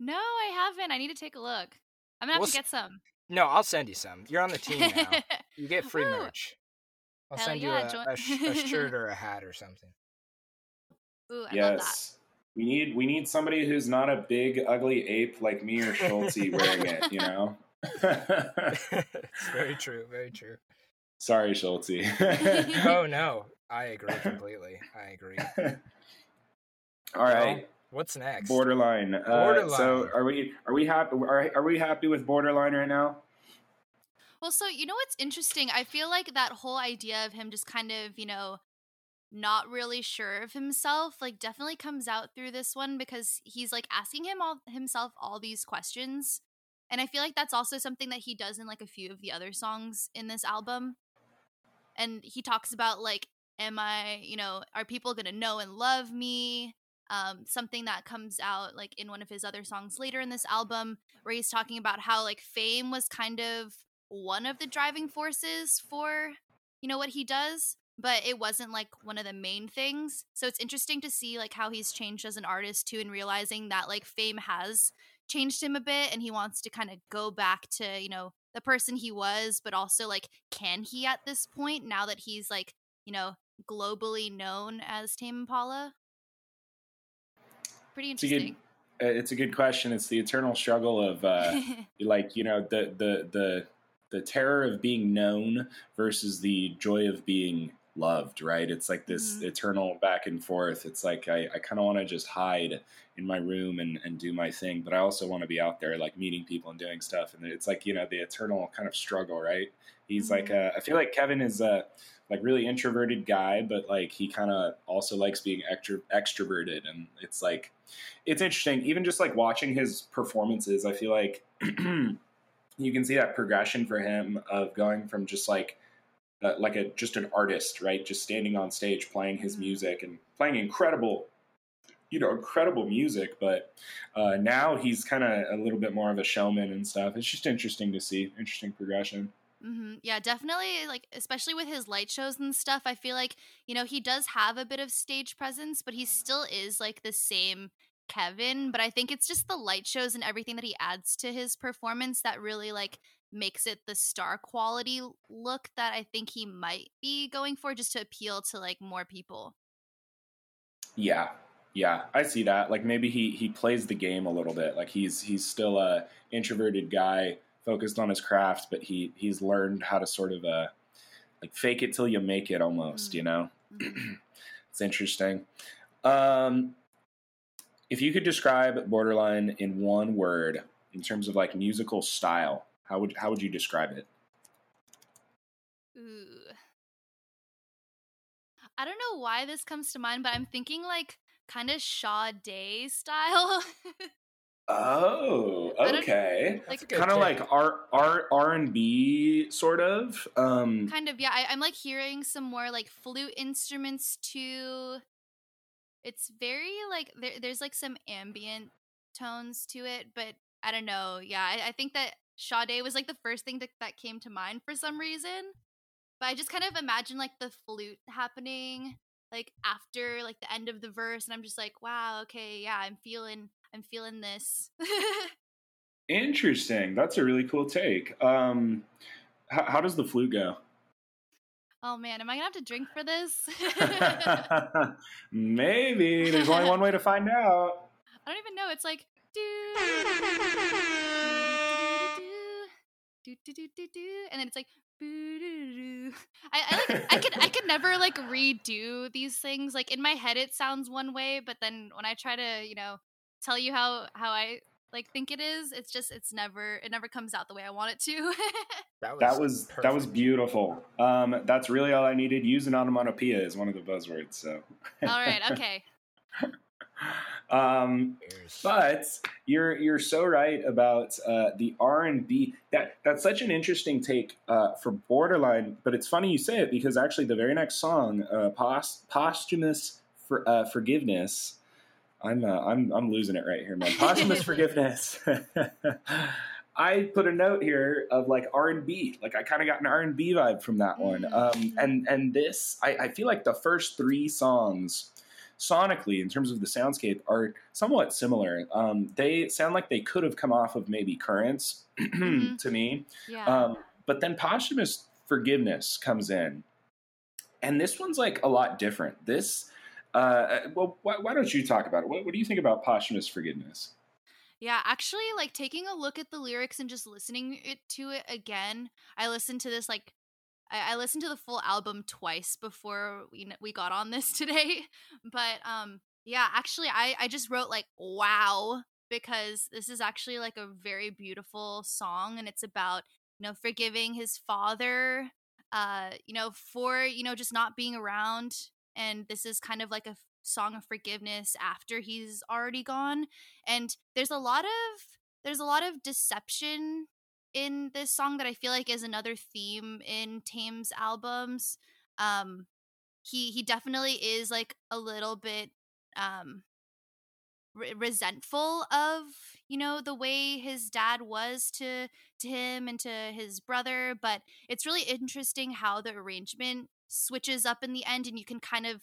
no, I haven't. I need to take a look. I'm gonna have We'll to s- get some. No, I'll send you some. You're on the team now. You get free Woo. merch. I'll Hell send yeah, you a, join- a, sh- a shirt or a hat or something. Ooh, I love that. yes. We need we need somebody who's not a big ugly ape like me or Schulte wearing it. You know. it's very true. Very true. Sorry, Schulte. Oh no, I agree completely. I agree. All right. What's next? Borderline. Uh, Borderline. So are we are we happy are, are we happy with Borderline right now? Well, so you know what's interesting? I feel like that whole idea of him just kind of, you know, not really sure of himself, like definitely comes out through this one because he's like asking him all himself all these questions. And I feel like that's also something that he does in like a few of the other songs in this album. And he talks about like, am I, you know, are people gonna know and love me? Um, something that comes out like in one of his other songs later in this album, where he's talking about how like fame was kind of one of the driving forces for you know what he does but it wasn't like one of the main things so it's interesting to see like how he's changed as an artist too and realizing that like fame has changed him a bit and he wants to kind of go back to, you know, the person he was, but also like can he at this point now that he's like, you know, globally known as Tame Impala? Pretty It's a good, uh, it's a good question. It's the eternal struggle of uh, like you know the the the the terror of being known versus the joy of being loved. Right? It's like this Mhm. eternal back and forth. It's like I, I kind of want to just hide in my room and, and do my thing, but I also want to be out there like meeting people and doing stuff. And it's like you know the eternal kind of struggle. Right? He's like uh, I feel like Kevin is a like really introverted guy, but like he kind of also likes being extra extroverted, and it's like it's interesting. Even just like watching his performances, I feel like you can see that progression for him of going from just like uh, like a just an artist, right? Just standing on stage playing his Mhm. music and playing incredible, you know, incredible music. But uh, now he's kind of a little bit more of a showman and stuff. It's just interesting to see. Interesting progression. Hmm Yeah, definitely. Like, especially with his light shows and stuff, I feel like, you know, he does have a bit of stage presence, but he still is like the same Kevin. But I think it's just the light shows and everything that he adds to his performance that really like makes it the star quality look that I think he might be going for just to appeal to like more people. Yeah, yeah, I see that. Like maybe he he plays the game a little bit. Like he's he's still a introverted guy focused on his craft, but he he's learned how to sort of uh like fake it till you make it almost. Mm. You know, Mhm. it's interesting. Um, if you could describe Borderline in one word in terms of like musical style, how would how would you describe it? Ooh. I don't know why this comes to mind, but I'm thinking like kind of Sade style. Oh, okay. Like- Kind of take. like R R R and B sort of. Um, kind of, yeah. I, I'm like hearing some more like flute instruments too. It's very like there, there's like some ambient tones to it, but I don't know. Yeah, I, I think that Sade was like the first thing that, that came to mind for some reason. But I just kind of imagine like the flute happening like after like the end of the verse, and I'm just like, wow, okay, yeah, I'm feeling, I'm feeling this. Interesting. That's a really cool take. Um, how, how does the flute go? oh man, am I gonna have to drink for this? Maybe there's only one way to find out. I don't even know. It's like do do do do do do, and then it's like. I, I like I could I could never like redo these things. Like in my head, it sounds one way, but then when I try to you know tell you how how I like think it is, it's just it's never it never comes out the way I want it to. That was that was perfect. beautiful. Um, that's really all I needed. Use an onomatopoeia is one of the buzzwords. So, All right, okay. um, but you're you're so right about uh, the R and B. That that's such an interesting take uh, for Borderline. But it's funny you say it because actually the very next song, uh, pos- posthumous for, uh, forgiveness. I'm uh, I'm I'm losing it right here, man. Posthumous forgiveness. I put a note here of like R and B. Like I kind of got an R and B vibe from that one. Um, Mhm. and and this, I, I feel like the first three songs, sonically in terms of the soundscape, are somewhat similar. Um, they sound like they could have come off of maybe Currents Mhm. to me. Yeah. Um, but then posthumous forgiveness comes in, and this one's like a lot different. This, uh, well, why, why don't you talk about it? What, what do you think about posthumous forgiveness? Yeah, actually, like taking a look at the lyrics and just listening it to it again. I listened to this like I, I listened to the full album twice before we we got on this today. But um, yeah, actually, I I just wrote like wow because this is actually like a very beautiful song, and it's about you know forgiving his father, uh, you know for you know just not being around, and this is kind of like a song of forgiveness after he's already gone and there's a lot of there's a lot of deception in this song that I feel like is another theme in Tame's albums. Um he he definitely is like a little bit um re- resentful of you know the way his dad was to to him and to his brother but it's really interesting how the arrangement switches up in the end and you can kind of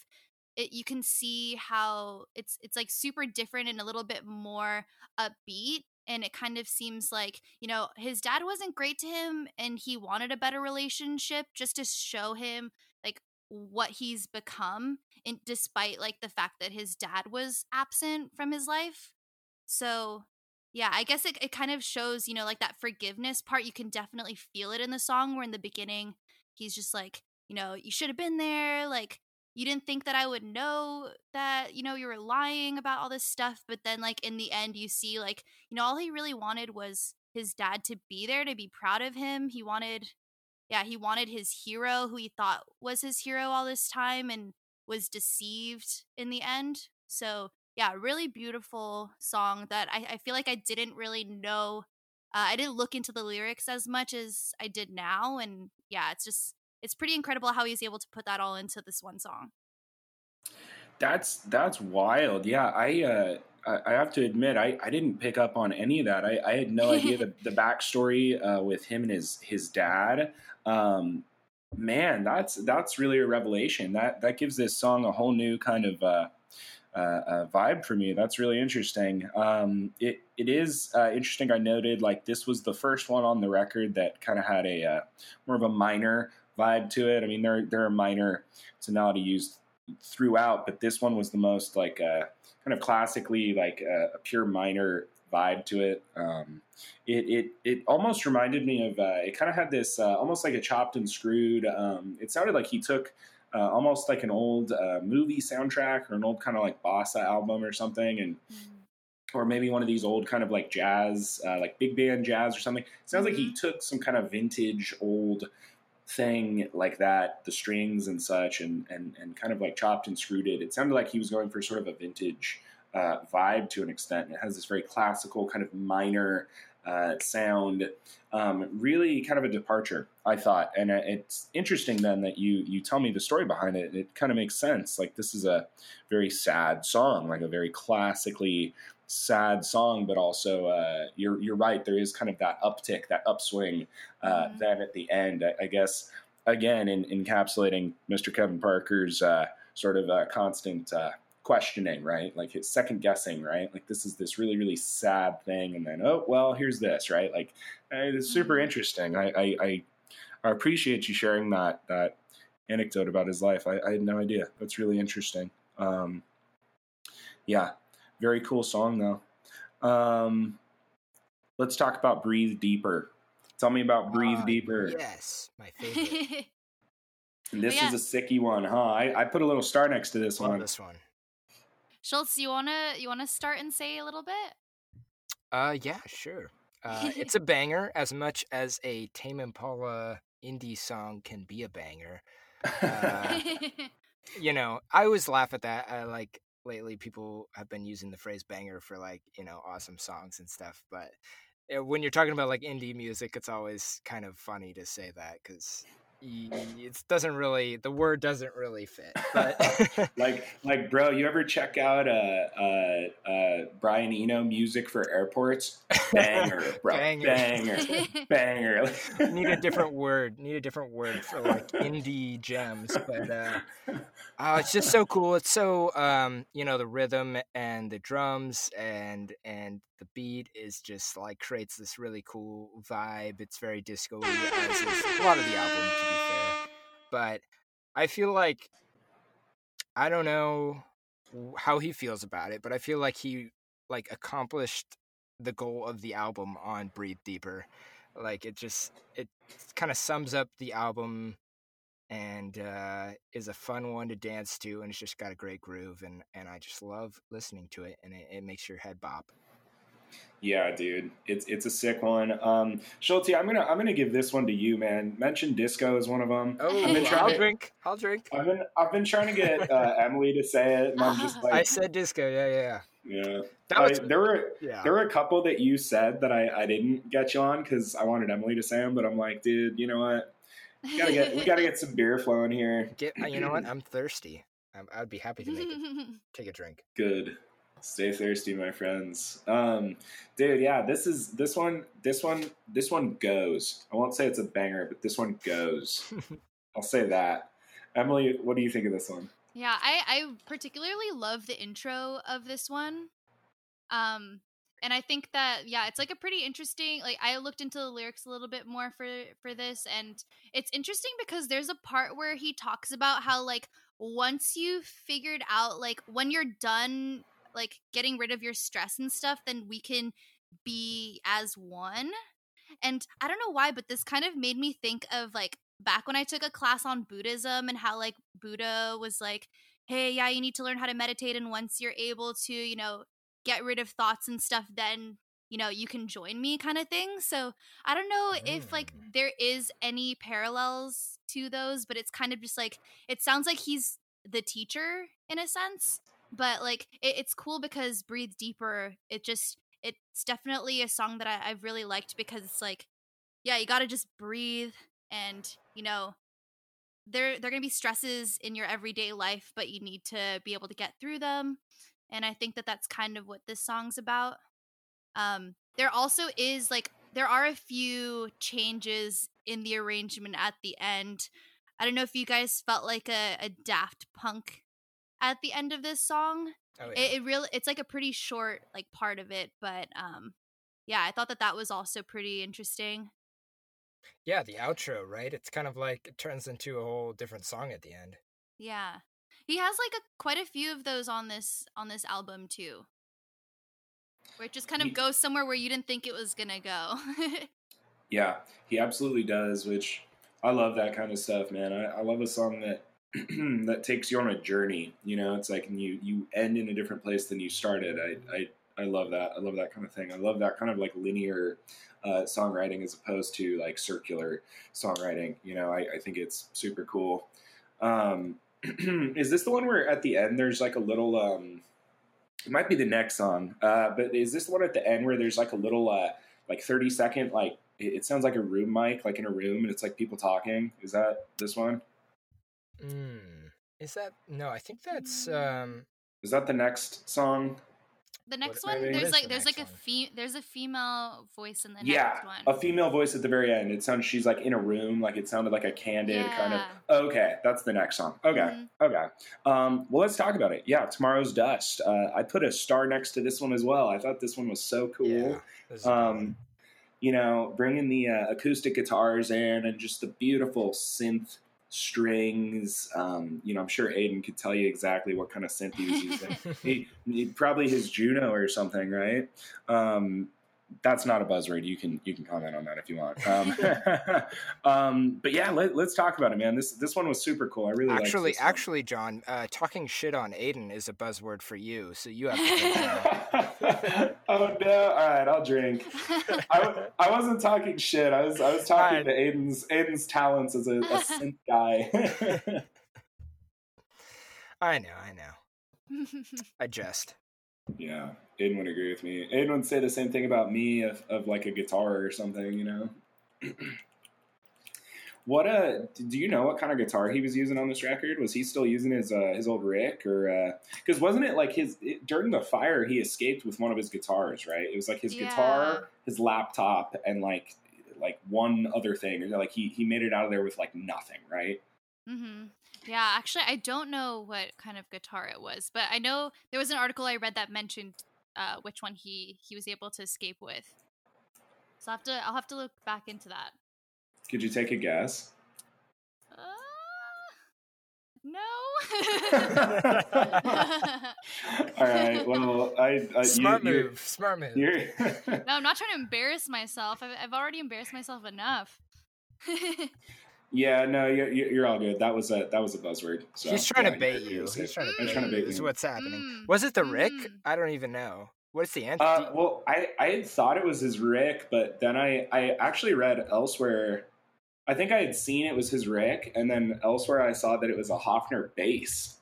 it, you can see how it's it's like super different and a little bit more upbeat and it kind of seems like you know his dad wasn't great to him and he wanted a better relationship just to show him like what he's become and despite like the fact that his dad was absent from his life. So yeah i guess it, it kind of shows you know like that forgiveness part. You can definitely feel it in the song where in the beginning he's just like you know you should have been there like you didn't think that I would know that, you know, you were lying about all this stuff. But then, like, in the end, you see, like, you know, all he really wanted was his dad to be there, to be proud of him. He wanted, yeah, he wanted his hero, who he thought was his hero all this time and was deceived in the end. So, yeah, really beautiful song that I, I feel like I didn't really know. Uh, I didn't look into the lyrics as much as I did now. And yeah, it's just, it's pretty incredible how he's able to put that all into this one song. That's that's wild. Yeah, I uh, I have to admit I, I didn't pick up on any of that. I, I had no idea the, the backstory uh, with him and his his dad. Um, man, that's that's really a revelation. That that gives this song a whole new kind of uh, uh, uh, vibe for me. That's really interesting. Um, it it is uh, interesting. I noted like this was the first one on the record that kind of had a uh, more of a minor vibe to it. I mean, there there are a minor tonality used throughout, but this one was the most like uh, kind of classically like uh, a pure minor vibe to it. Um, it it it almost reminded me of uh, it kind of had this uh, almost like a chopped and screwed. Um, it sounded like he took. Uh, almost like an old uh, movie soundtrack or an old kind of like bossa album or something, and mm. or maybe one of these old kind of like jazz, like big band jazz or something. It sounds mm-hmm. like he mm-hmm. took some kind of vintage old thing like that, the strings and such, and and and kind of like chopped and screwed it. It sounded like he was going for sort of a vintage uh, vibe to an extent. It has this very classical kind of minor uh, sound. Um, really, kind of a departure, I thought. And uh, it's interesting then that you you tell me the story behind it. It kind of makes sense. Like this is a very sad song, like a very classically sad song, but also uh, you're you're right. There is kind of that uptick, that upswing. Uh, mm-hmm. Then at the end, I, I guess again in encapsulating Mr. Kevin Parker's uh, sort of uh, constant uh, questioning, right? Like his second guessing, right? Like this is this really really sad thing, and then oh well, here's this, right? Like it's super mm-hmm. interesting. I, I, I I appreciate you sharing that that anecdote about his life. I, I had no idea. That's really interesting. Um, yeah, very cool song though. Um, let's talk about Breathe Deeper. Tell me about Breathe uh, Deeper. Yes, my favorite. this yeah. is a sicky one, huh? I, I put a little star next to this Love one. This one. Schultz, you wanna you wanna start and say a little bit? Uh, yeah, sure. Uh, it's a banger as much as a Tame Impala indie song can be a banger. Uh, you know, I always laugh at that. I like lately people have been using the phrase banger for like you know awesome songs and stuff but when you're talking about like indie music it's always kind of funny to say that because it doesn't really the word doesn't really fit but like like bro you ever check out uh uh uh brian eno music for airports? Banger bro. Banger. Banger, banger. need a different word need a different word for like indie gems but uh oh it's just so cool. It's so um you know the rhythm and the drums and and the beat is just like creates this really cool vibe it's very disco as is a lot of the album to be fair. but I feel like I don't know how he feels about it, but I feel like he like accomplished the goal of the album on Breathe Deeper. Like it just it kind of sums up the album and uh, is a fun one to dance to, and it's just got a great groove, and and I just love listening to it, and it, it makes your head bop. Yeah, dude, it's it's a sick one. Um, Schulte, I'm gonna I'm gonna give this one to you, man. Mention disco is one of them. Oh, I've been I'll to, drink. I'll drink. I've been I've been trying to get uh, Emily to say it, and I'm just like, I said disco. Yeah, yeah. Yeah, I, there were yeah. there were a couple that you said that I, I didn't get you on because I wanted Emily to say them, but I'm like, dude, you know what? We gotta get we gotta get some beer flowing here. Get you know what? I'm thirsty. i would be happy to make it. Take a drink. Good. Stay thirsty, my friends. Um, dude, yeah, this is this one, this one, this one goes. I won't say it's a banger, but this one goes. I'll say that. Emily, what do you think of this one? Yeah, I, I particularly love the intro of this one. Um, and I think that yeah, it's like a pretty interesting. Like I looked into the lyrics a little bit more for for this, and it's interesting because there's a part where he talks about how like once you've figured out like when you're done like getting rid of your stress and stuff, then we can be as one. And I don't know why, but this kind of made me think of like back when I took a class on Buddhism and how like Buddha was like, hey, yeah, you need to learn how to meditate. And once you're able to, you know, get rid of thoughts and stuff, then, you know, you can join me kind of thing. So I don't know if like there is any parallels to those, but it's kind of just like, it sounds like he's the teacher in a sense. But like, it, it's cool because Breathe Deeper, it just, it's definitely a song that I, I've really liked because it's like, yeah, you got to just breathe and, you know, there there are to be stresses in your everyday life, but you need to be able to get through them. And I think that that's kind of what this song's about. Um there also is like there are a few changes in the arrangement at the end. I don't know if you guys felt like a, a Daft Punk at the end of this song Oh yeah. it, it really it's like a pretty short like part of it but um yeah i thought that that was also pretty interesting yeah, the outro, right? It's kind of like it turns into a whole different song at the end. yeah he has like a quite a few of those on this on this album too where it just kind of Ye- goes somewhere where you didn't think it was gonna go Yeah, he absolutely does, which I love that kind of stuff, man. I, I love a song that that takes you on a journey. You know, it's like you you end in a different place than you started. I I I love that. I love that kind of thing. I love that kind of like linear uh, songwriting as opposed to like circular songwriting. You know, I, I think it's super cool. Um, is this the one where at the end there's like a little um it might be the next song uh but is this the one at the end where there's like a little uh like 30 second like it, it sounds like a room mic like in a room and it's like people talking is that this one Mm. Is that no? I think that's um. is that the next song the next maybe? one What there's is like the there's like next a one? fe- there's a female voice in the yeah next one a female voice at the very end it sounds she's like in a room like it sounded like a candid kind of okay that's the next song okay Mhm. okay um well let's talk about it yeah tomorrow's dust uh i put a star next to this one as well i thought this one was so cool Yeah, this is a good um, you know, bringing the uh, acoustic guitars in and just the beautiful synth strings. Um, you know, I'm sure Aiden could tell you exactly what kind of synth he was using. he, he- probably his Juno or something, right? Um, that's not a buzzword. You can you can comment on that if you want. Um, um, but yeah, let, us talk about it, man. This this one was super cool. I really liked Actually, one. actually, John, uh, talking shit on Aiden is a buzzword for you, so you have to. take oh no! All right, I'll drink. I, I wasn't talking shit. I was I was talking Fine. to Aiden's Aiden's talents as a, a synth guy. I know, I know. I jest. Yeah, Aiden would agree with me. Aiden would say the same thing about me of, of like a guitar or something. You know. what uh do you know what kind of guitar he was using on this record? Was he still using his uh, his old Rick or because wasn't it like his it, during the fire he escaped with one of his guitars, right? It was like his Yeah. guitar, his laptop, and like like one other thing. Like he he made it out of there with like nothing, right? hmm Yeah, actually, I don't know what kind of guitar it was, but I know there was an article I read that mentioned uh, which one he he was able to escape with. So I'll have to I'll have to look back into that. Could you take a guess? Uh, no. All right. Well, I, I Smart you, move. Smart move. No, I'm not trying to embarrass myself. I've, I've already embarrassed myself enough. yeah, no, you're, you're all good. That was a that was a buzzword. So, He's trying yeah, to bait you're- you. you're He's trying to I'm bait trying to you. bait Is what's happening. Mm. Was it the Rick? Mm. I don't even know. What's the answer? Uh, well, I, I had thought it was his Rick, but then I, I actually read elsewhere. I think I had seen it was his Rick, and then elsewhere I saw that it was a Hofner bass.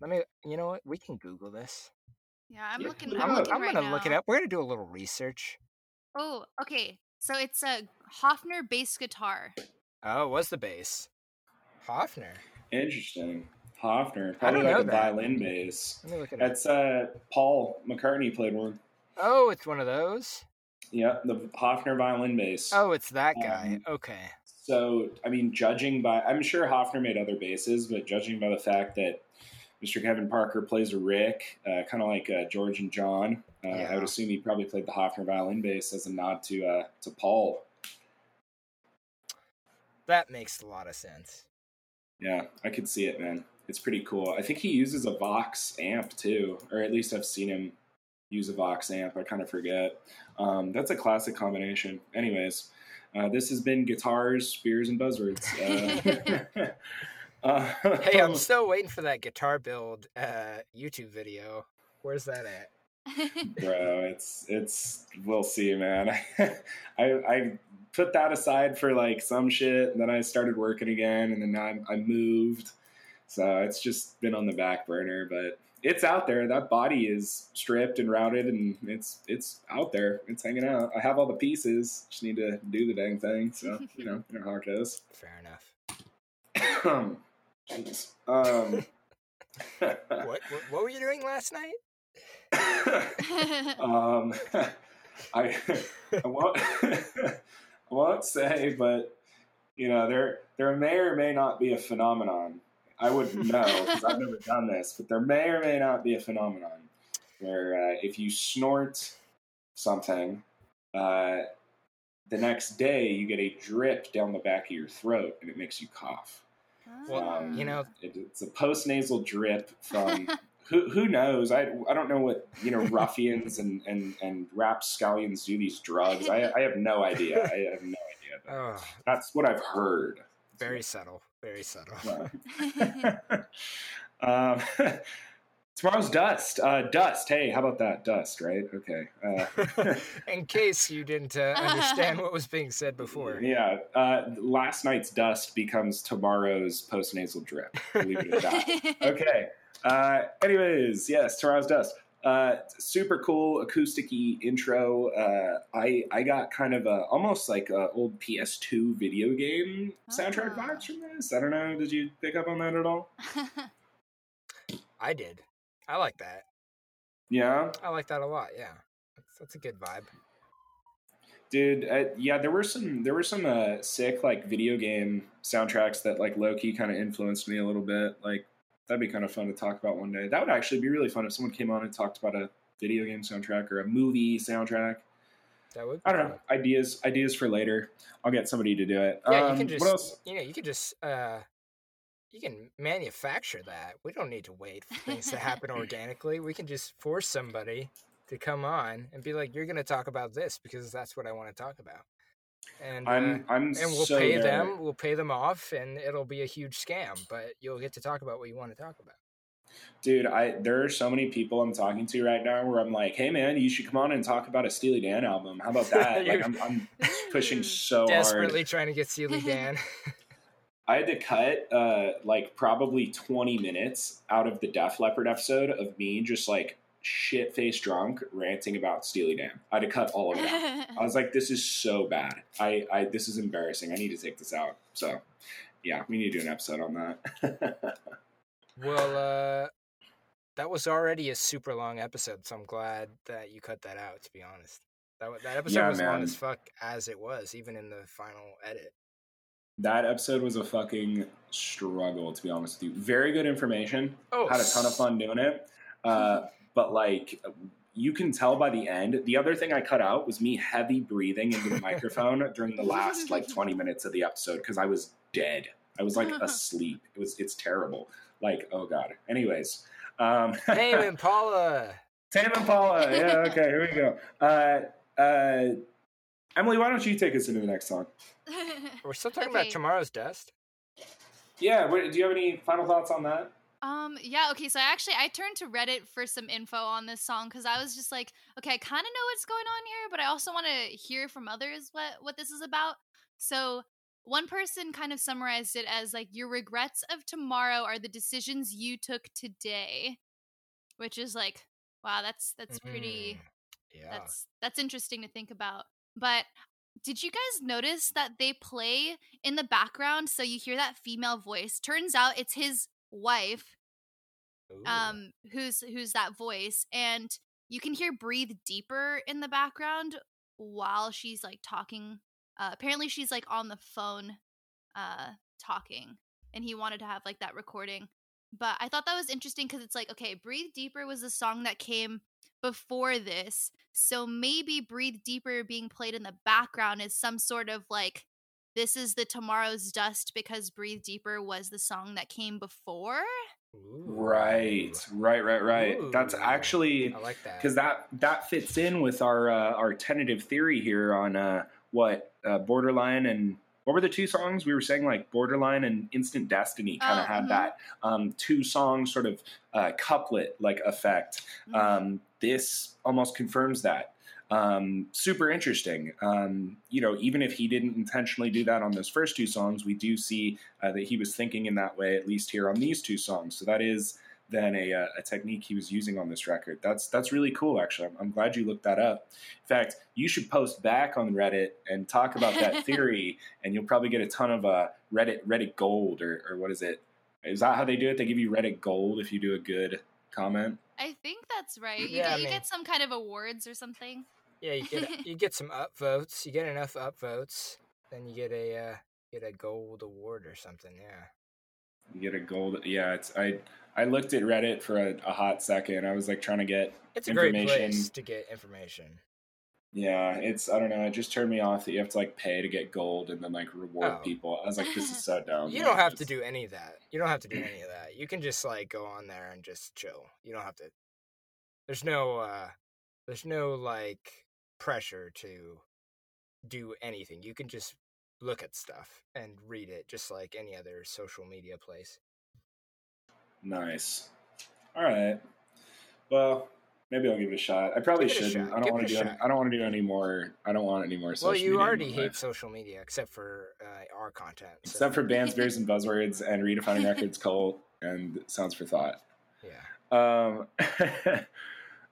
Let me. You know what? We can Google this. Yeah, I'm Yeah, looking. I'm I'm, I'm, gonna- looking I'm right gonna now. look it up. We're gonna do a little research. Oh, okay. So it's a Hofner bass guitar. Oh, it was the bass? Hofner. Interesting. Hofner, I probably don't like know a that. violin bass. Let me look it up. That's uh, Paul McCartney played one. Oh, it's one of those. Yeah, the Hofner violin bass. Oh, it's that guy. Um, okay. So, I mean, judging by, I'm sure Hofner made other basses, but judging by the fact that Mr. Kevin Parker plays a Rick, uh, kind of like uh, George and John, Uh, I would assume he probably played the Hofner violin bass as a nod to uh, to Paul. That makes a lot of sense. Yeah, I could see it, man. It's pretty cool. I think he uses a Vox amp too, or at least I've seen him use a Vox amp. I kind of forget. Um, that's a classic combination. Anyways, uh, this has been guitars, spears, and buzzwords. Uh, uh, Hey, I'm still waiting for that guitar build uh, YouTube video. Where's that at? bro it's it's we'll see man i i put that aside for like some shit and then i started working again and then i, I moved. So it's just been on the back burner but it's out there. That body is stripped and routed and it's it's out there. It's hanging out. I have all the pieces. Just need to do the dang thing. So you know you know how it goes. Fair enough. Jeez. um What, what what were you doing last night? um, I, I won't, I won't say, but you know, there there may or may not be a phenomenon. I wouldn't know because I've never done this, but there may or may not be a phenomenon where uh, if you snort something, uh, the next day you get a drip down the back of your throat and it makes you cough. Well, Um, you know- it, it's a post nasal drip from who who knows? I, I don't know what you know ruffians and and and rapscallions do these drugs. I I have no idea. I have no idea. Oh, That's what I've heard. very subtle. Very subtle. um, tomorrow's dust. Uh, dust. Hey, how about that? Dust. Right. Okay. Uh, In case you didn't uh, understand what was being said before. yeah. Uh, last night's dust becomes tomorrow's post nasal drip. We'll leave it at that. okay. Uh, anyways, yes, tomorrow's dust. Uh, super cool acousticy intro. Uh, I I got kind of a almost like a old PS2 video game soundtrack Ah. vibes from this. I don't know. Did you pick up on that at all? I did. I like that. Yeah, I like that a lot. Yeah, that's, that's a good vibe. dude. Uh, yeah, there were some there were some uh, sick like video game soundtracks that like low key kind of influenced me a little bit. Like that'd be kind of fun to talk about one day. That would actually be really fun if someone came on and talked about a video game soundtrack or a movie soundtrack. That would. I don't know. Ideas, ideas for later. I'll get somebody to do it. Yeah, you Um, can just. What else? You know, you can just. uh You can manufacture that. We don't need to wait for things to happen organically. We can just force somebody to come on and be like, "You're going to talk about this because that's what I want to talk about." And uh, I'm, I'm and we'll so pay there. them. We'll pay them off, and it'll be a huge scam. But you'll get to talk about what you want to talk about. dude. I there are so many people I'm talking to right now where I'm like, hey man, you should come on and talk about a Steely Dan album. How about that? like I'm, I'm pushing so hard. Desperately trying to get Steely Dan. I had to cut uh, like probably 20 minutes out of the Def Leppard episode of me just like shit faced drunk ranting about Steely Dan. I had to cut all of it. I was like, this is so bad. I, I this is embarrassing. I need to take this out. So yeah, we need to do an episode on that. well, uh, that was already a super long episode, so I'm glad that you cut that out. To be honest, that that episode Yeah, was long as fuck as it was, even in the final edit. that episode was a fucking struggle, to be honest with you. Very good information. Oh, Had a ton of fun doing it. Uh, but like you can tell by the end. The other thing I cut out was me heavy breathing into the microphone during the last like 20 minutes of the episode because I was dead. I was like asleep. It was it's terrible. Like, oh god. Anyways. Um Tame Impala. Tame Impala. Yeah, okay, here we go. Uh uh Emily, why don't you take us into the next song? We're still talking about tomorrow's dust. Yeah, do you have any final thoughts on that? Um, yeah, okay, so I actually I turned to Reddit for some info on this song because I was just like, okay, I kind of know what's going on here, but I also want to hear from others what what this is about. So one person kind of summarized it as like your regrets of tomorrow are the decisions you took today, which is like, wow, that's that's pretty Mm, Yeah. that's that's interesting to think about. But did you guys notice that they play in the background so you hear that female voice? Turns out it's his wife Ooh. um who's who's that voice and you can hear breathe deeper in the background while she's like talking uh apparently she's like on the phone uh talking and he wanted to have like that recording but i thought that was interesting because it's like okay breathe deeper was a song that came before this. So maybe Breathe Deeper being played in the background is some sort of like this is the Tomorrow's Dust because Breathe Deeper was the song that came before. Ooh. Right, right, right, right. That's actually I like that. because that that fits in with our uh, our tentative theory here on uh, what uh, borderline and what were the two songs we were saying like borderline and instant destiny kind of Oh, had mhm. that um, two song sort of uh, couplet like effect Mhm. um, this almost confirms that um, super interesting. Um, you know even if he didn't intentionally do that on those first two songs we do see uh, that he was thinking in that way at least here on these two songs. So that is then a, uh, a technique he was using on this record. That's that's really cool actually. I'm, I'm glad you looked that up. In fact you should post back on reddit and talk about that theory and you'll probably get a ton of uh, reddit reddit gold or, or what is it? Is that how they do it? They give you reddit gold if you do a good comment I think that's right. You, Yeah, get, I you mean- get some kind of awards or something. Yeah, you get you get some upvotes. You get enough upvotes, then you get a uh, get a gold award or something. Yeah. You get a gold. Yeah, it's I. I looked at Reddit for a, a hot second. I was like trying to get. It's a great Information. place to get information. Yeah, it's I don't know. It just turned me off that you have to like pay to get gold and then like reward Oh. people. I was like, this is so dumb. You Like, don't have to do any of that. You don't have to do any of that. You can just like go on there and just chill. You don't have to. There's no. uh There's no like pressure to do anything. You can just look at stuff and read it, just like any other social media place. Nice. All right. Well, maybe I'll give it a shot. I probably Give it a shouldn't. I don't want to a do. shot. I don't want to do any more. I don't want any more. Social well, you media already hate life. social media except for uh, our content. so- except for bands, beers, and buzzwords, and redefining records, cult, and sounds for thought. yeah. Um,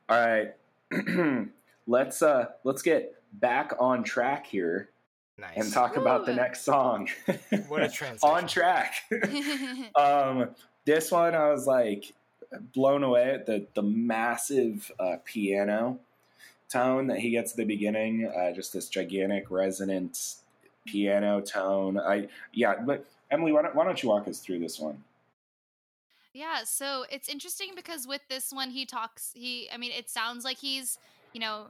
all right, let's uh, let's get back on track here Nice. and talk about the next song. What a transition. on track. um, this one, I was like blown away at the the massive uh, piano tone that he gets at the beginning. Uh, just this gigantic resonant piano tone. I yeah, but Emily, why don't, why don't you walk us through this one? Yeah, so it's interesting because with this one, he talks, he, I mean, it sounds like he's, you know,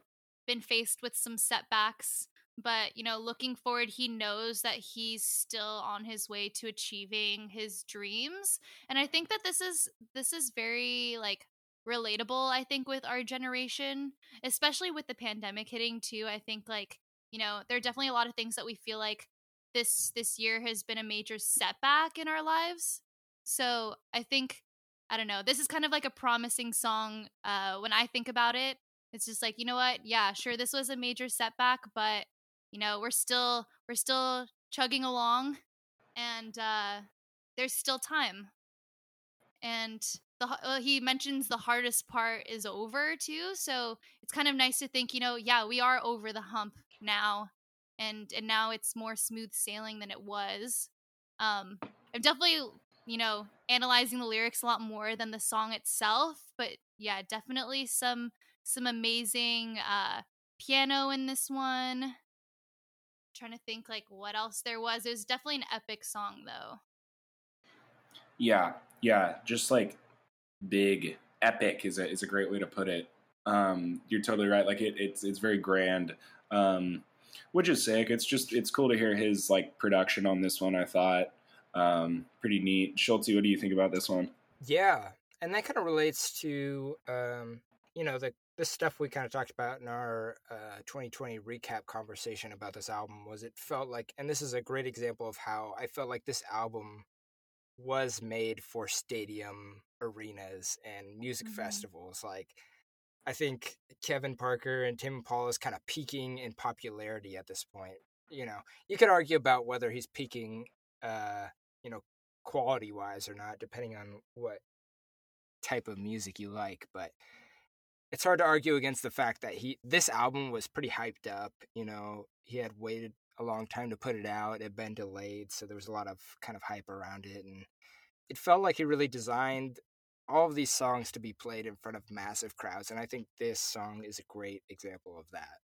been faced with some setbacks, but, you know, looking forward, he knows that he's still on his way to achieving his dreams. And I think that this is, this is very, like, relatable, I think, with our generation, especially with the pandemic hitting too. I think, like, you know, there are definitely a lot of things that we feel like this this year has been a major setback in our lives so I think I don't know. This is kind of like a promising song. Uh, when I think about it, it's just like you know what? Yeah, sure, this was a major setback, but you know we're still we're still chugging along, and uh, there's still time. And the uh, he mentions the hardest part is over too, so it's kind of nice to think you know yeah we are over the hump now, and and now it's more smooth sailing than it was. Um, I'm definitely you know, analyzing the lyrics a lot more than the song itself. But yeah, definitely some some amazing uh piano in this one. Trying to think like what else there was. It was definitely an epic song though. Yeah, yeah, just like big, epic is a is a great way to put it. Um, you're totally right. Like it, it's it's very grand, um, which is sick. It's just it's cool to hear his like production on this one. I thought um, pretty neat. Schulte, what do you think about this one? Yeah, and that kind of relates to um, you know the the stuff we kind of talked about in our uh, 2020 recap conversation about this album. Was it felt like, and this is a great example of how I felt like this album was made for stadium arenas and music Mhm. festivals. Like, I think Kevin Parker and Tame Impala is kind of peaking in popularity at this point. You know, you could argue about whether he's peaking, uh, you know, quality wise or not, depending on what type of music you like. But it's hard to argue against the fact that he this album was pretty hyped up. You know, he had waited a long time to put it out. It had been delayed, so there was a lot of kind of hype around it, and it felt like he really designed all of these songs to be played in front of massive crowds. And I think this song is a great example of that.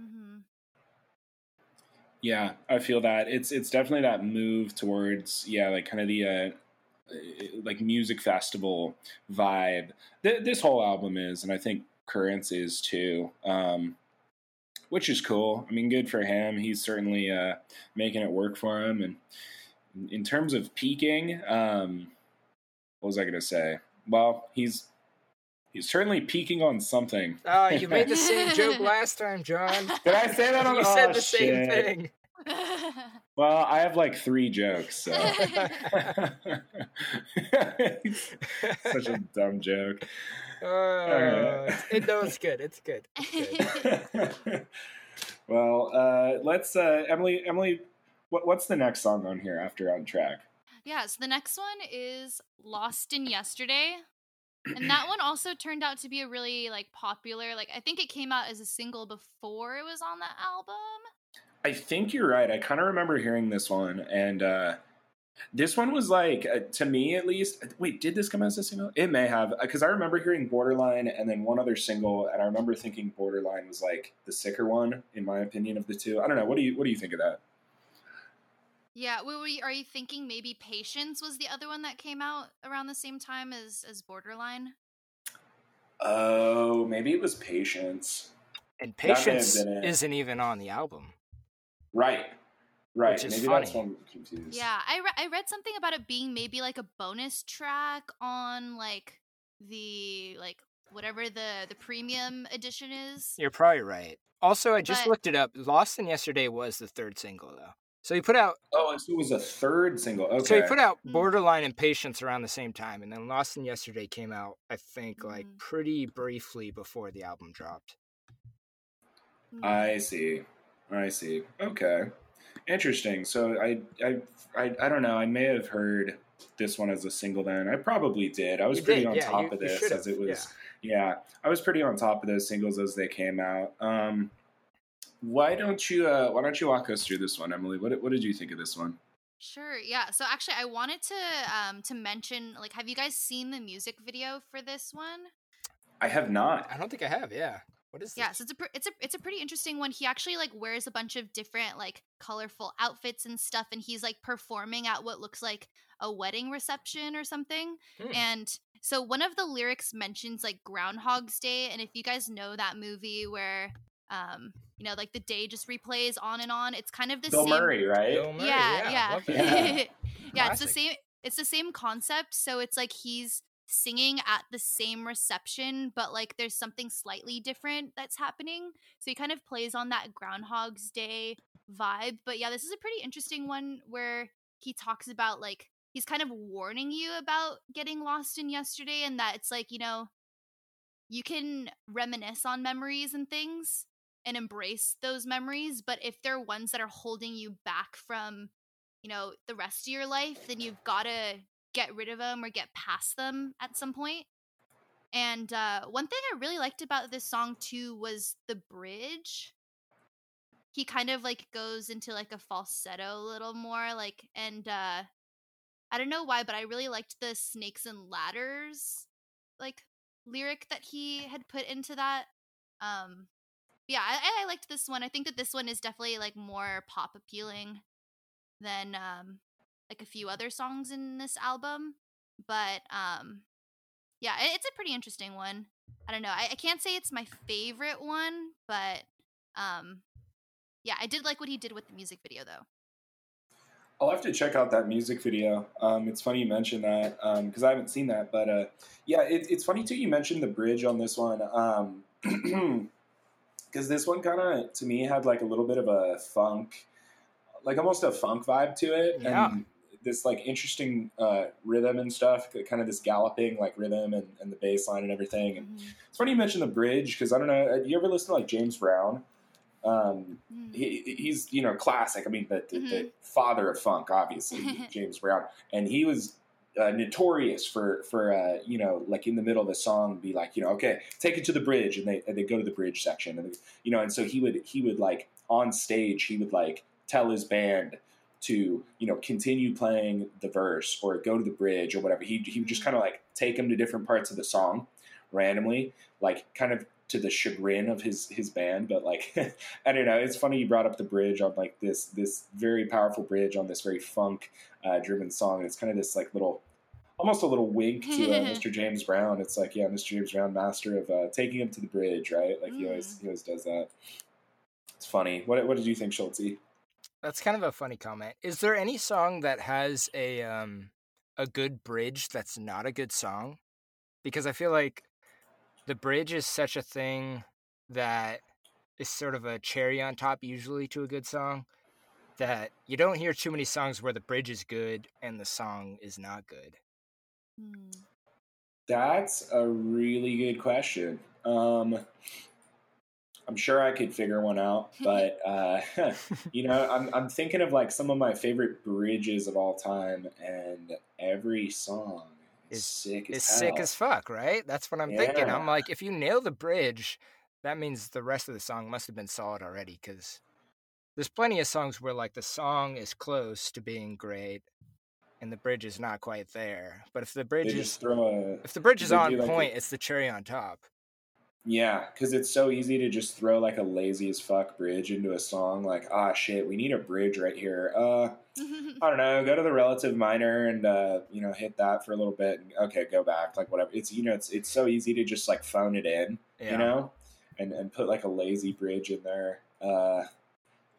Mm-hmm. Yeah, I feel that it's it's definitely that move towards yeah, like kind of the uh, like music festival vibe. Th- this whole album is, and I think currents is too, um, which is cool. I mean, good for him. He's certainly uh, making it work for him. And in terms of peaking, um, what was I going to say? Well, he's he's certainly peaking on something. Oh, you made the same joke last time, John. Did I say that on You oh, said the same shit. thing. Well, I have like three jokes, so such a dumb joke. Oh, it's- it, no, it's good. It's good. It's good. well, uh, let's uh, Emily. Emily, what, what's the next song on here after on track? yeah, so the next one is Lost in Yesterday. And that one also turned out to be a really like popular like I think it came out as a single before it was on the album. I think you're right. I kind of remember hearing this one, and uh, this one was like, uh, to me at least. Wait, did this come out as a single? It may have, because I remember hearing Borderline and then one other single, and I remember thinking Borderline was like the sicker one, in my opinion, of the two. I don't know. What do you What do you think of that? Yeah, wait, were you, are you thinking maybe Patience was the other one that came out around the same time as as Borderline? Oh, maybe it was Patience. And Patience been it. isn't even on the album. Right. Right. Which is maybe that's funny. one confused. Yeah, I re- I read something about it being maybe like a bonus track on like the like whatever the the premium edition is. You're probably right. Also, I just But- looked it up. Lost in Yesterday was the third single, though. So he put out. Oh, so it was a third single. Okay. So he put out Mm. Borderline and Patience around the same time, and then Lost in Yesterday came out. I think like Mhm. pretty briefly before the album dropped. Mm. I see. I see. Okay. Interesting. So I, I, I, I don't know. I may have heard this one as a single. Then I probably did. I was You pretty did, on yeah, top you- of this as it was. Yeah. I was pretty on top of those singles as they came out. Um, why don't you? Uh, why don't you walk us through this one, Emily? What, what did you think of this one? Sure. Yeah. So actually, I wanted to um to mention like, have you guys seen the music video for this one? I have not. I don't think I have. Yeah. What is this? Yeah, so it's a pre- it's a it's a pretty interesting one. He actually like wears a bunch of different like colorful outfits and stuff, and he's like performing at what looks like a wedding reception or something. Hmm. And so one of the lyrics mentions like Groundhog's Day, and if you guys know that movie where um you know like the day just replays on and on, it's kind of the Bill same. Murray, right? Bill Murray, yeah, yeah, love that. Yeah. yeah. It's the same. It's the same concept. So it's like he's singing at the same reception, but like there's something slightly different that's happening. So he kind of plays on that Groundhog's Day vibe. But yeah, this is a pretty interesting one where he talks about like he's kind of warning you about getting lost in yesterday and that it's like, you know, you can reminisce on memories and things and embrace those memories, but if they're ones that are holding you back from, you know, the rest of your life, then you've got to get rid of them or get past them at some point. And uh, one thing I really liked about this song too was the bridge. He kind of like goes into like a falsetto a little more, like, and uh, I don't know why, but I really liked the snakes and ladders like lyric that he had put into that. Um, yeah, I, I liked this one. I think that this one is definitely like more pop appealing than um like a few other songs in this album. But um yeah, it- it's a pretty interesting one. I don't know. I, I can't say it's my favorite one, but um yeah, I did like what he did with the music video though. I'll have to check out that music video. Um, it's funny you mentioned that because I haven't seen that. But uh, yeah, it, it's funny too. You mentioned the bridge on this one because this one kind of to me had like a little bit of a funk, like almost a funk vibe to it, Yeah. and this like interesting uh, rhythm and stuff. Kind of this galloping like rhythm and, and the bass line and everything. And Mhm. it's funny you mentioned the bridge because I don't know. Do you ever listen to like James Brown? Um, Mm. he, he's you know classic. I mean, the, the, the Mhm. father of funk, obviously, James Brown, and he was uh, notorious for for uh, you know like in the middle of a song be like you know okay take it to the bridge and they and they go to the bridge section and they, you know and so he would he would like on stage he would like tell his band to you know continue playing the verse or go to the bridge or whatever he he would just kind of like take him to different parts of the song randomly like kind of to the chagrin of his his band but like i don't know it's funny you brought up the bridge on like this this very powerful bridge on this very funk uh, driven song and it's kind of this like little almost a little wink to uh, Mr. James Brown. It's like, yeah, Mr. James Brown, master of uh, taking him to the bridge, right? Like he always Mm. he always does that. It's funny. What what did you think, Schulte? That's kind of a funny comment. Is there any song that has a um a good bridge that's not a good song? Because I feel like the bridge is such a thing that is sort of a cherry on top usually to a good song that you don't hear too many songs where the bridge is good and the song is not good. Hmm. That's a really good question. Um, I'm sure I could figure one out, but uh, you know, I'm I'm thinking of like some of my favorite bridges of all time, and every song is Is- sick as It's hell. sick as fuck, right? That's what I'm thinking. I'm like if you nail the bridge, that means the rest of the song must have been solid already cuz there's plenty of songs where like the song is close to being great and the bridge is not quite there. But if the bridge just is throw a if the bridge is on do, like, a- point, it's the cherry on top. Yeah, because it's so easy to just throw like a lazy as fuck bridge into a song. Like, ah, shit, we need a bridge right here. Uh, I don't know. Go to the relative minor and uh, you know hit that for a little bit. And, okay, go back. Like whatever. It's you know it's it's so easy to just like phone it in. Yeah. you know, and and put like a lazy bridge in there. Uh,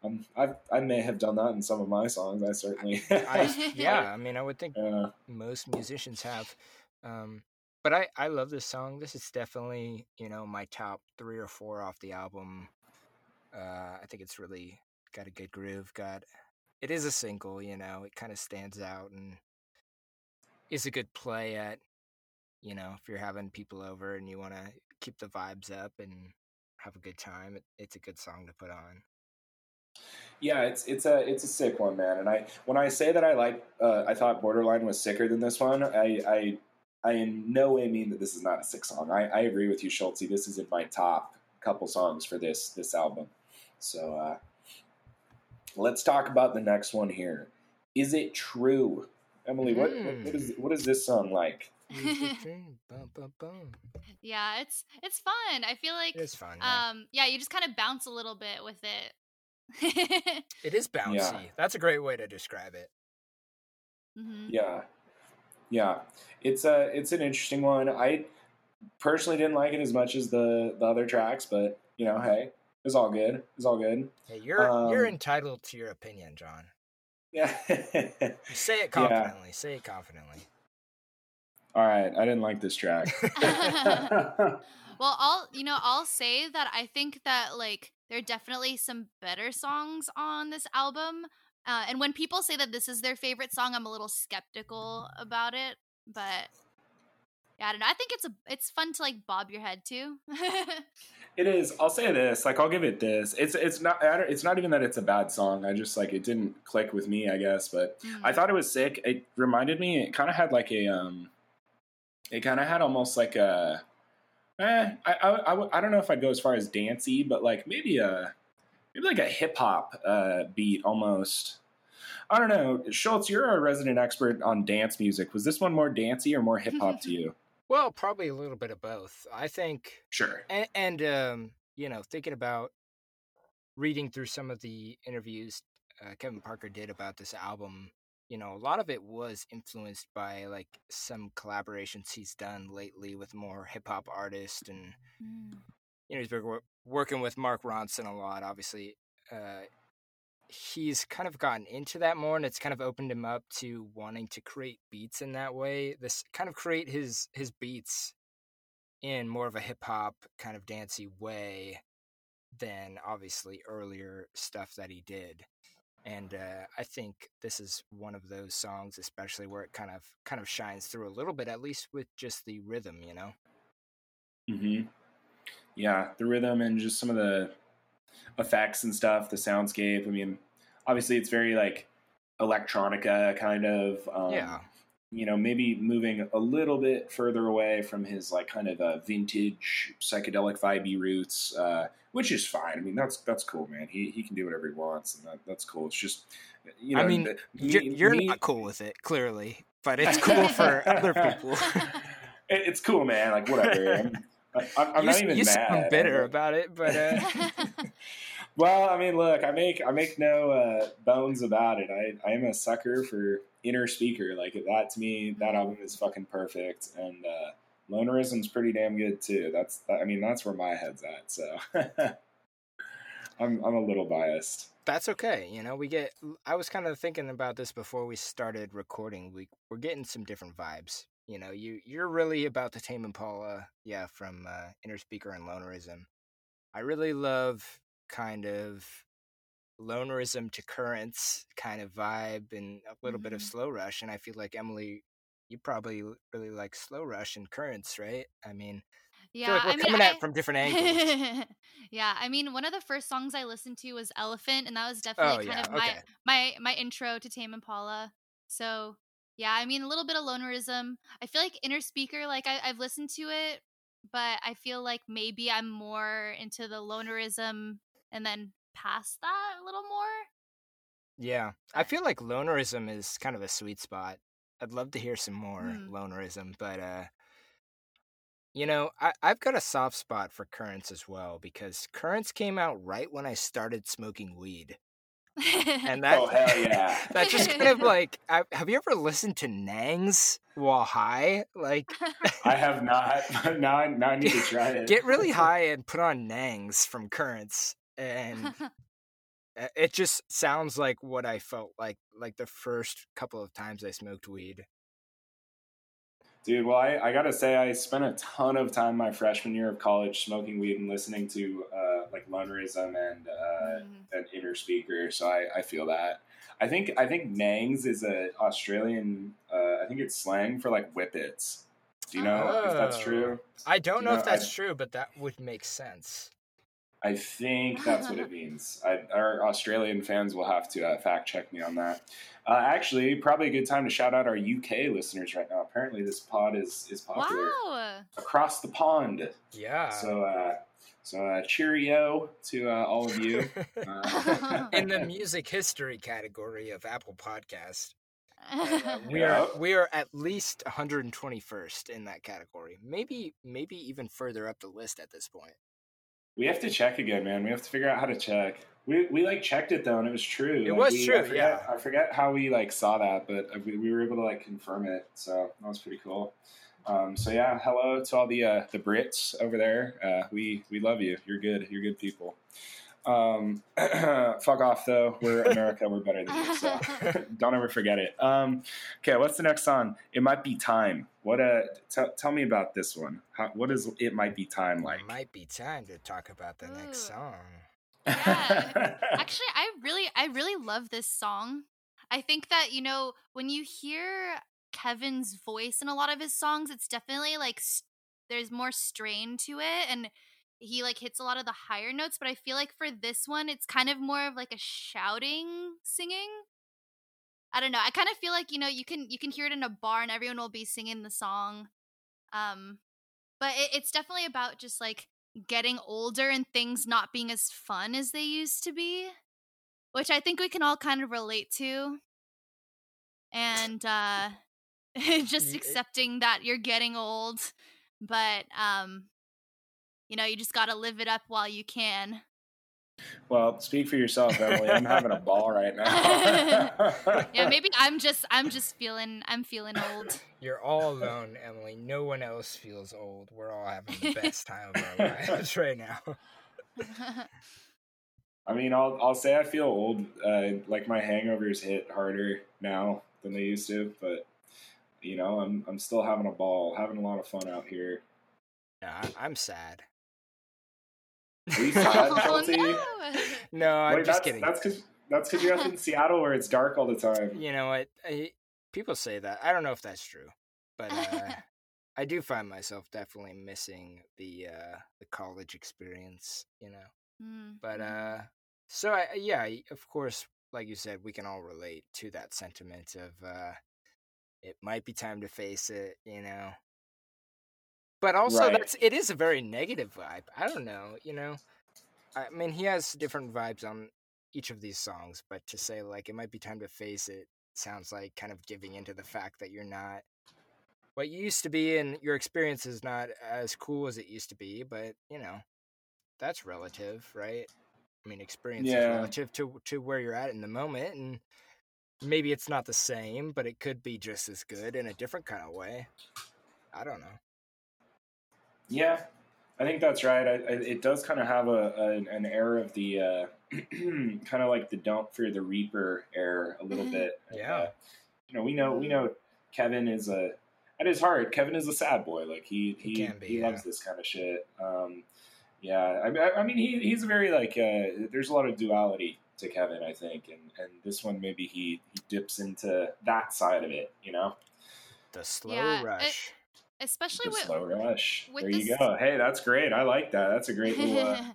um, I I may have done that in some of my songs. I certainly. I, yeah, I mean, I would think Uh, most musicians have. Um, but I, I love this song. This is definitely, you know, my top three or four off the album. Uh, I think it's really got a good groove. Got it is a single, you know, it kind of stands out and is a good play at, you know, if you're having people over and you want to keep the vibes up and have a good time, it, it's a good song to put on. yeah, it's it's a it's a sick one, man. And I when I say that I like, uh, I thought Borderline was sicker than this one. I I I in no way mean that this is not a sick song. I, I agree with you, Schulte. This is in my top couple songs for this this album. So uh, let's talk about the next one here. Is it true, Emily? What what, what is what is this song like? Bum, bum, bum. yeah, it's it's fun. I feel like It's fun. Yeah. um yeah, you just kind of bounce a little bit with it. it is bouncy. That's a great way to describe it. hmm Yeah, yeah. It's a it's an interesting one. I personally didn't like it as much as the the other tracks, but you know, hey, it's all good. It's all good. Hey, you're you're Um, entitled to your opinion, John. Yeah. Say it confidently. Say it confidently. all right. I didn't like this track. Well, I'll you know I'll say that I think that like there are definitely some better songs on this album, uh, and when people say that this is their favorite song, I'm a little skeptical about it. But yeah, I don't know. I think it's a it's fun to like bob your head too. It is. I'll say this. Like, I'll give it this. It's it's not. I don't, it's not even that it's a bad song. I just like it didn't click with me. I guess, but Mm. I thought it was sick. It reminded me. It kind of had like a um. It kind of had almost like a. Eh, I, I, I I don't know if I'd go as far as dancey, but like maybe a maybe like a hip hop uh, beat almost. I don't know, Schultz. You're a resident expert on dance music. Was this one more dancey or more hip hop to you? Well, probably a little bit of both. I think, Sure. and, and um, you know, thinking about reading through some of the interviews uh, Kevin Parker did about this album, you know, a lot of it was influenced by like some collaborations he's done lately with more hip hop artists and Mm. you know, he's been working with Mark Ronson a lot. Obviously, uh, he's kind of gotten into that more, and it's kind of opened him up to wanting to create beats in that way. This kind of create his his beats in more of a hip hop kind of dancey way than obviously earlier stuff that he did. And uh, I think this is one of those songs, especially where it kind of kind of shines through a little bit, at least with just the rhythm, you know. hmm Yeah, the rhythm and just some of the effects and stuff, the soundscape. I mean, obviously, it's very like electronica kind of. Um, Yeah. You know, maybe moving a little bit further away from his like kind of uh, vintage psychedelic vibey roots, uh, which is fine. I mean, that's that's cool, man. He he can do whatever he wants, and that, that's cool. It's just, you know, I mean, the- You're, me- you're me- not cool with it, clearly, but it's cool for other people. It's cool, man. Like whatever. I'm, I'm, I'm you not even you mad. sound I'm bitter like- about it, but uh, Well, I mean, look, I make I make no uh, bones about it. I, I am a sucker for Innerspeaker. Like that to me, that album is fucking perfect, and uh, Lonerism's pretty damn good too. That's I mean that's where my head's at. So I'm I'm a little biased. That's okay. You know, we get. I was kind of thinking about this before we started recording. We we're getting some different vibes. You know, you you're really about the Tame Impala, yeah, from uh, Innerspeaker and Lonerism. I really love kind of lonerism to currents kind of vibe and a little mm-hmm. bit of Mm-hmm. slow rush and i feel like emily you probably really like slow rush and currents right i mean Yeah, like we're I mean, coming at I, it from different angles yeah, I mean, one of the first songs I listened to was Elephant, and that was definitely oh kind yeah of my my my intro to Tame Impala. So yeah, I mean, a little bit of lonerism. I feel like Innerspeaker, like I, I've listened to it, but I feel like maybe I'm more into the lonerism, and then past that a little more. yeah i feel like lonerism is kind of a sweet spot i'd love to hear some more Hmm. lonerism but uh you know I, i've got a soft spot for currents as well because currents came out right when i started smoking weed and that Oh, hell yeah. that just kind of like I, have you ever listened to nangs while high like I have not. now I now I need to try it. get really high and put on nangs from currents and uh, it just sounds like what i felt like like the first couple of times i smoked weed Dude, well, I, I gotta say, I spent a ton of time my freshman year of college smoking weed and listening to uh, like Lonerism and uh, Mm. an Innerspeaker. So I, I feel that. I think I think Nangs is a Australian. Uh, I think it's slang for like whippets. Do you know if that's Oh. true? i don't know No, if that's I- true but that would make sense I think that's what it means. I, our Australian fans will have to uh, fact check me on that. Uh, actually, probably a good time to shout out our UK listeners right now. Apparently, this pod is is popular wow. across the pond. yeah So, uh, so uh, cheerio to uh, all of you. Uh, in the music history category of apple podcast Uh, we Yeah. are we are at least 121st in that category maybe maybe even further up the list at this point we have to check again, man. We have to figure out how to check. We, we like checked it though, and it was true. It Like, was we- true, I forget, yeah. I forget how we like saw that, but uh, we, we were able to like confirm it. So that was pretty cool. Um, so yeah, hello to all the uh, the Brits over there. Uh, we we love you. You're good. You're good people. Um, fuck off though. We're America. We're better than you. So don't ever forget it. Um, okay, what's the next song? It might be time. What uh? T- tell me about this one. How, what is it? Might be time like? it might be time to talk about the next song Yeah. Actually, I really, I really love this song. I think that you know when you hear Kevin's voice in a lot of his songs, it's definitely like s- there's more strain to it, and he like hits a lot of the higher notes. But I feel like for this one, it's kind of more of like a shouting singing. I don't know. I kind of feel like you know you can you can hear it in a bar and everyone will be singing the song. Um, but it, it's definitely about just like getting older and things not being as fun as they used to be, which I think we can all kind of relate to. And uh just accepting that you're getting old, but um you know, you just got to live it up while you can. Well, speak for yourself, Emily. I'm having a ball right now. Yeah, maybe I'm just I'm just feeling I'm feeling old. You're all alone, Emily. No one else feels old. We're all having the best time of our lives right now. I mean, I'll I'll say I feel old. Uh, like my hangovers hit harder now than they used to, but you know, I'm I'm still having a ball, having a lot of fun out here. No, I- I'm sad. Are you sad, oh Chelsea? no. No, I'm Wait, just that's kidding. that's because that's because you're up in Seattle where it's dark all the time. You know what? I, people say that. I don't know if that's true, but uh, I do find myself definitely missing the uh, the college experience. You know, Mm, but mm. uh, so I, yeah, of course, like you said, we can all relate to that sentiment of uh, it might be time to face it. You know, but also Right. that's it is a very negative vibe. I don't know. You know, I mean, he has different vibes on each of these songs, but to say like it might be time to face it sounds like kind of giving into the fact that you're not what you used to be and your experience is not as cool as it used to be, but you know, that's relative, right? I mean, experience is relative to to where you're at in the moment, and maybe it's not the same, but it could be just as good in a different kind of way. I don't know. Yeah, I think that's right. I, I, it does kind of have a, a an air of the uh, kind of like the "Don't Fear the Reaper" air a little Mhm. bit. Yeah. uh, you know, we know we know Kevin is a at his heart. Kevin is a sad boy. Like he He he can be, he yeah. loves this kind of shit. Um, yeah, I, I- I mean he he's very like uh, there's a lot of duality to Kevin, I think, and and this one maybe he he dips into that side of it. You know, The slow Yeah, it- rush. Especially the with slow rush. with There you go. Hey, that's great. I like that. That's a great little uh,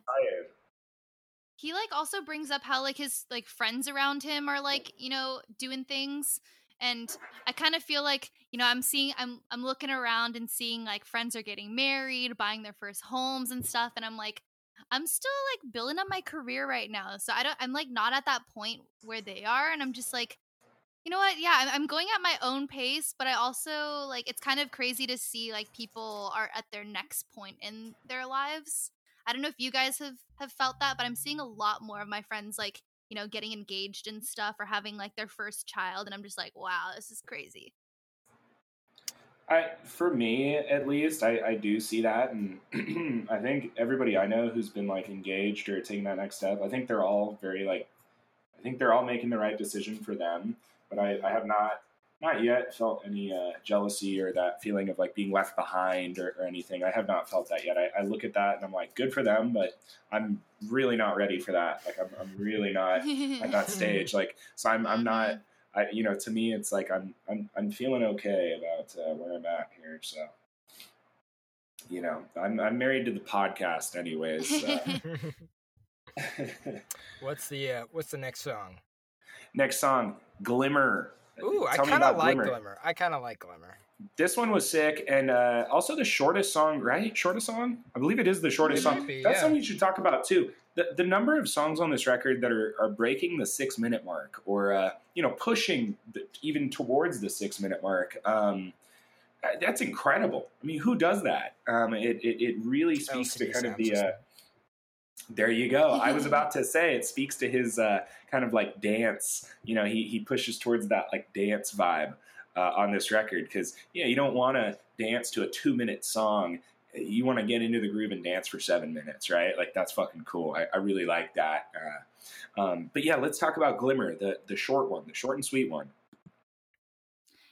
he like also brings up how like his like friends around him are like you know doing things and i kind of feel like you know i'm seeing i'm i'm looking around and seeing like friends are getting married buying their first homes and stuff and i'm like i'm still like building up my career right now so i don't i'm like not at that point where they are and i'm just like you know what yeah I'm, going at my own pace but i also like it's kind of crazy to see like people are at their next point in their lives I don't know if you guys have have felt that, but I'm seeing a lot more of my friends like you know getting engaged and stuff or having like their first child, and I'm just like, wow, this is crazy. I, for me at least, I, I do see that, and I think everybody I know who's been like engaged or taking that next step, I think they're all very like, I think they're all making the right decision for them. But I, I have not, not yet felt any uh, jealousy or that feeling of like being left behind or, or anything. I have not felt that yet. I, I look at that and I'm like, good for them, but I'm really not ready for that. Like I'm, I'm really not at that stage. Like, so I'm, I'm not. I, you know, to me, it's like I'm, I'm, I'm feeling okay about uh, where I'm at here. So, you know, I'm, I'm married to the podcast, anyways. So. what's the uh, what's the next song? Next song, Glimmer. Ooh, I Tell me kind of like Glimmer. Glimmer. I kind of like Glimmer. This one was sick, and uh, also the shortest song, right? Shortest song? I believe it is the shortest It song. be, That's yeah. something you should talk about too. The, the number of songs on this record that are, are breaking the six minute mark, or uh, you know, pushing the, even towards the six minute mark. Um, uh, that's incredible. I mean, who does that? Um, it, it it really speaks to kind of the. Uh. There you go. I was about to say it speaks to his uh, kind of like dance. You know, he he pushes towards that like dance vibe uh, on this record because yeah, you don't want to dance to a two minute song. You want to get into the groove and dance for seven minutes, right? Like that's fucking cool. I, I really like that. Uh, um, but yeah, let's talk about Glimmer, the the short one, the short and sweet one.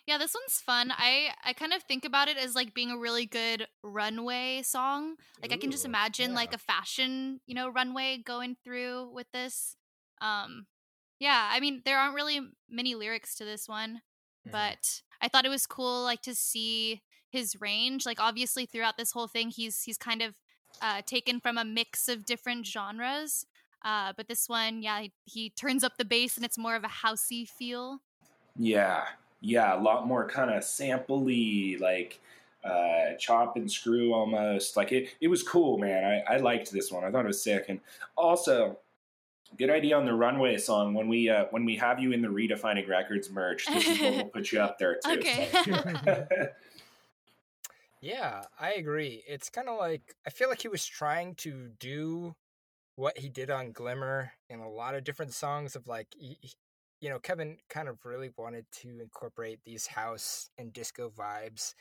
Yeah, this one's fun. I I kind of think about it as like being a really good runway song. Like I can just imagine yeah. like a fashion, you know, runway going through with this. Um yeah, I mean, there aren't really many lyrics to this one, Mhm. but I thought it was cool like to see his range. Like obviously throughout this whole thing he's he's kind of uh taken from a mix of different genres. Uh but this one, yeah, he, he turns up the bass and it's more of a housey feel. Yeah, yeah, a lot more kind of sampley, like uh, chop and screw almost. Like it, it was cool, man. I, I liked this one. I thought it was sick, and also good idea on the runway song. When we uh, when we have you in the redefining records merch, this is when we'll put you up there too. Okay. so. Yeah, I agree. It's kind of like I feel like he was trying to do what he did on Glimmer in a lot of different songs of like he, he- you know, Kevin kind of really wanted to incorporate these house and disco vibes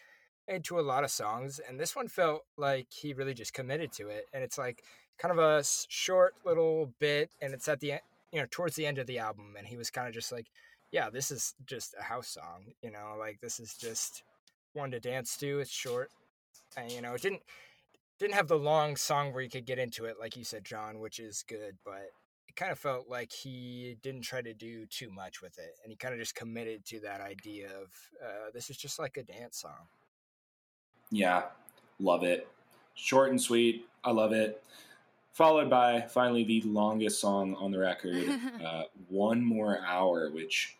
into a lot of songs and this one felt like he really just committed to it and it's like kind of a short little bit and it's at the end, you know, towards the end of the album and he was kind of just like, yeah, this is just a house song, you know, like this is just one to dance to. It's short, and you know, it didn't didn't have the long song where you could get into it, like you said, John, which is good. But it kind of felt like he didn't try to do too much with it, and he kind of just committed to that idea of uh, this is just like a dance song. Yeah, love it. Short and sweet. I love it. Followed by finally the longest song on the record, uh, One More Hour, which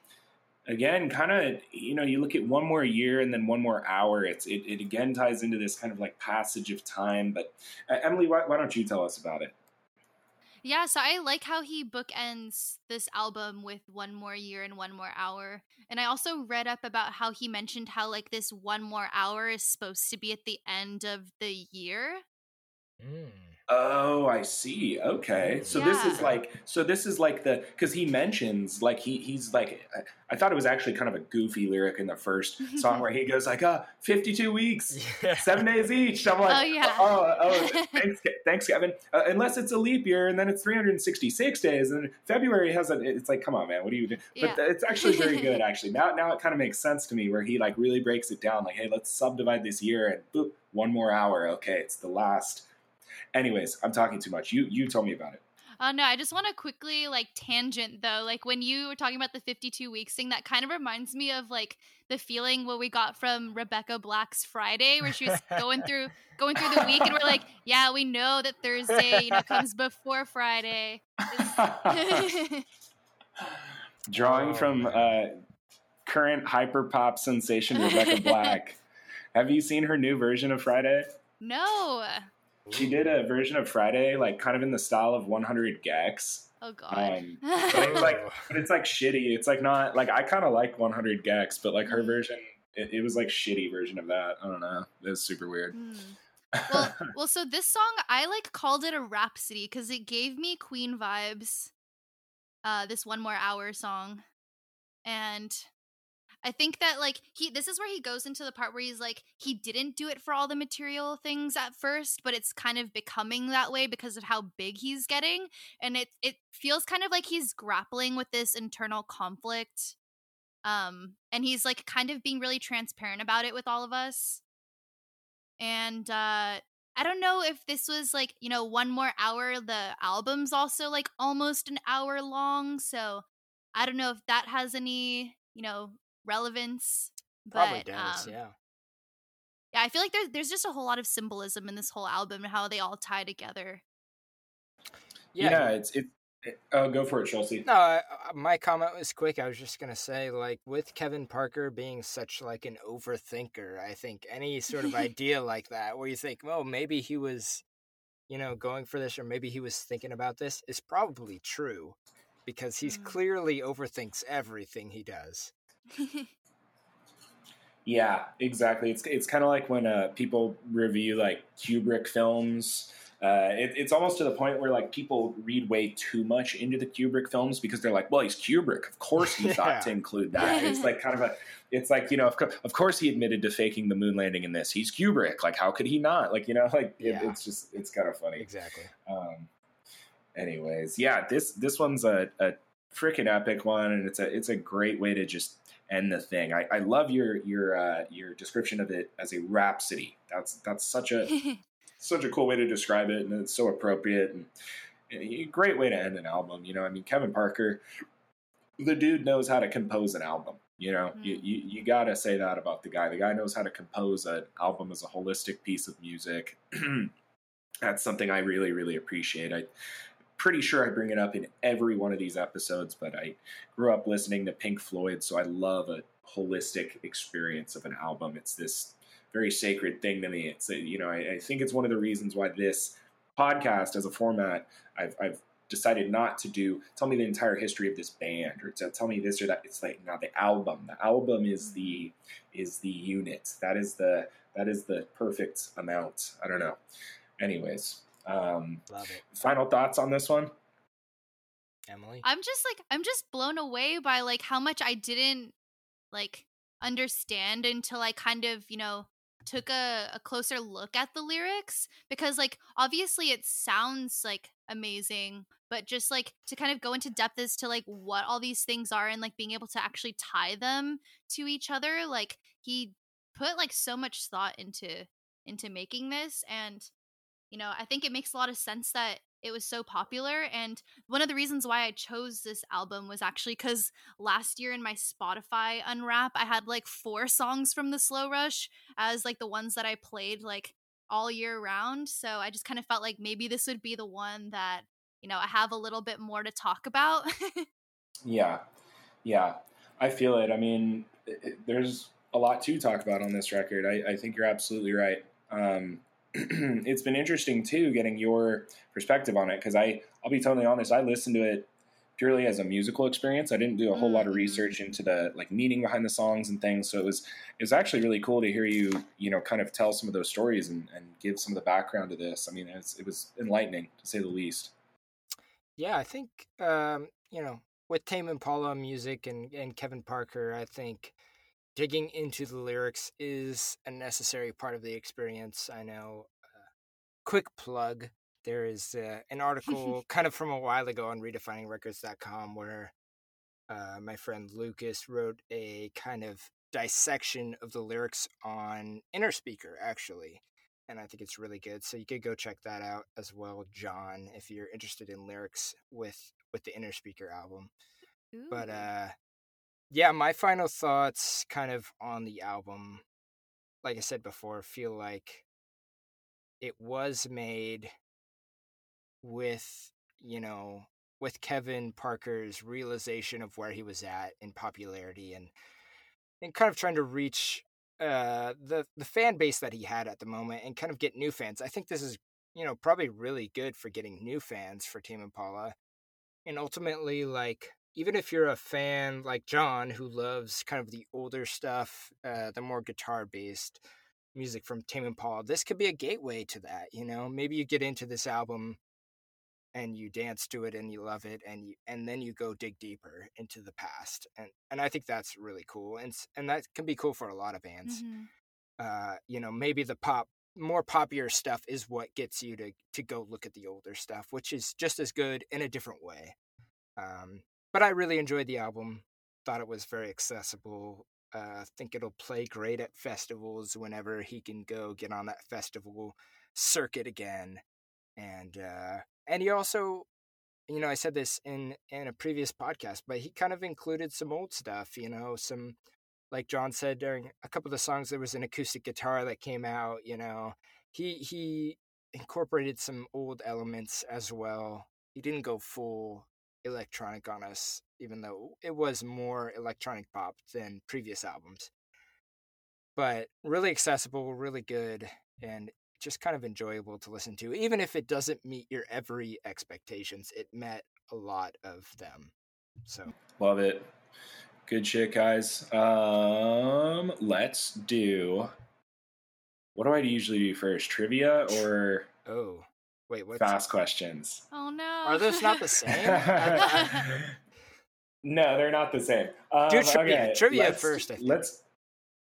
again kind of you know you look at one more year and then one more hour it's it, it again ties into this kind of like passage of time but uh, emily why, why don't you tell us about it Yeah, so I like how he bookends this album with one more year and one more hour. And I also read up about how he mentioned how like this one more hour is supposed to be at the end of the year. Mm. Oh, I see. Okay. So this is like so this is like the cuz he mentions like he he's like I thought it was actually kind of a goofy lyric in the first song where he goes like, "Ah, 52 weeks, Yeah. 7 days each." I'm like, Oh, yeah. "Oh, oh, thanks thanks Kevin." Uh, unless it's a leap year and then it's 366 days and February has a it's like, "Come on, man. What are you doing?" Yeah. But it's actually very good actually. Now now it kind of makes sense to me where he like really breaks it down like, "Hey, let's subdivide this year and boop, one more hour. Okay, it's the last Anyways, I'm talking too much. You you tell me about it. Oh no, I just want to quickly like tangent though. Like when you were talking about the 52 weeks thing, that kind of reminds me of like the feeling what we got from Rebecca Black's Friday, where she was going through going through the week, and we're like, yeah, we know that Thursday, you know, comes before Friday. Drawing Oh, from man. uh, current hyperpop sensation Rebecca Black. Have you seen her new version of Friday? no. She did a version of Friday, like kind of in the style of 100 gecs. Oh god. Um, but it's like, but it's like shitty. It's like not like I kind of like 100 gecs, but like her version, it, it was like shitty version of that. I don't know. It was super weird. Hmm. well, well, so this song I like called it a rhapsody because it gave me Queen vibes. Uh, this one more hour song, and I think that like he this is where he goes into the part where he's like he didn't do it for all the material things at first, but it's kind of becoming that way because of how big he's getting, and it it feels kind of like he's grappling with this internal conflict. Um, and he's like kind of being really transparent about it with all of us and uh I don't know if this was like, you know, one more hour. The album's also like almost an hour long, so I don't know if that has any, you know, relevance. Probably but does, um, yeah. yeah, I feel like there's there's just a whole lot of symbolism in this whole album and how they all tie together. Yeah, it's it. it oh, go for it, Chelsea. No, I, I- my comment was quick. I was just gonna say, like, with Kevin Parker being such like an overthinker, I think any sort of idea like that, where you think, oh, maybe he was, you know, going for this, or maybe he was thinking about this, is probably true, because he's Mm. clearly overthinks everything he does. Yeah, exactly. It's it's kind of like when uh, people review like Kubrick films. Uh, it, it's almost to the point where like people read way too much into the Kubrick films because they're like, well, he's Kubrick. Of course, he Yeah. thought to include that. It's like kind of a. It's like you know, of, co- of course, he admitted to faking the moon landing in this. He's Kubrick. Like, how could he not? Like, you know, like it, Yeah. it's just it's kind of funny. Exactly. Um, anyways, yeah, this this one's a, a freaking epic one, and it's a it's a great way to just end the thing. I, I love your your uh, your description of it as a rhapsody. That's that's such a such a cool way to describe it, and it's so appropriate and a great way to end an album. You know, I mean, Kevin Parker, the dude knows how to compose an album. You know, you, Mm. you, you got to say that about the guy. The guy knows how to compose an album as a holistic piece of music. That's something I really, really appreciate. I pretty sure I bring it up in every one of these episodes, but I grew up listening to Pink Floyd, so I love a holistic experience of an album. It's this very sacred thing to me. It's you know, I, I think it's one of the reasons why this podcast as a format I've, I've decided not to do tell me the entire history of this band or to tell me this or that. It's like now the album the album is the is the unit. That is the that is the perfect amount. I don't know. Anyways um Love it, final thoughts on this one Emily. I'm just like I'm just blown away by like how much I didn't like understand until I kind of, you know, took a, a closer look at the lyrics because like obviously it sounds like amazing, but just like to kind of go into depth as to like what all these things are and like being able to actually tie them to each other, like he put like so much thought into into making this and you know, I think it makes a lot of sense that it was so popular and one of the reasons why I chose this album was actually because last year in my Spotify unwrap, I had like four songs from the Slow Rush as like the ones that I played like all year round. So I just kind of felt like maybe this would be the one that, you know, I have a little bit more to talk about. Yeah, yeah, I feel it. I mean, it, there's a lot to talk about on this record. I, I think you're absolutely right. Um, it's been interesting too, getting your perspective on it because I, I'll be totally honest. I listened to it purely as a musical experience. I didn't do a whole lot of Mhm. research into the like meaning behind the songs and things. So it was it was actually really cool to hear you you know kind of tell some of those stories and, and give some of the background to this. I mean, it was, it was enlightening to say the least. Yeah, I think um, you know with Tame Impala music and and Kevin Parker, I think digging into the lyrics is a necessary part of the experience. I know. Uh, quick plug: there is uh, an article kind of from a while ago on RedefiningRecords.com where uh, my friend Lucas wrote a kind of dissection of the lyrics on Innerspeaker, actually and I think it's really good. So you could go check that out as well, John, if you're interested in lyrics with with the Innerspeaker album. But uh yeah, my final thoughts kind of on the album, like I said before, feel like it was made with, you know, with Kevin Parker's realization of where he was at in popularity and and kind of trying to reach uh, the the fan base that he had at the moment and kind of get new fans. I think this is you know probably really good for getting new fans for Tame Impala, and ultimately like even if you're a fan like John who loves kind of the older stuff, uh, the more guitar based music from Tame Impala, this could be a gateway to that. You know, maybe you get into this album and you dance to it and you love it and you and then you go dig deeper into the past and and I think that's really cool and and that can be cool for a lot of bands Mhm. uh you know maybe the pop more popular stuff is what gets you to to go look at the older stuff which is just as good in a different way um but I really enjoyed the album. Thought it was very accessible uh think it'll play great at festivals whenever he can go get on that festival circuit again and uh and he also you know i said this in in a previous podcast but he kind of included some old stuff you know some like john said during a couple of the songs there was an acoustic guitar that came out you know he he incorporated some old elements as well. He didn't go full electronic on us even though it was more electronic pop than previous albums but really accessible really good and just kind of enjoyable to listen to. Even if it doesn't meet your every expectations, it met a lot of them. So Love it. Good shit, guys. Um, let's do. What do I usually do first? Trivia or oh wait, what fast questions? Oh no. are those not the same? no, they're not the same. Um, Do trivia- okay, trivia let's- first, I think. Let's.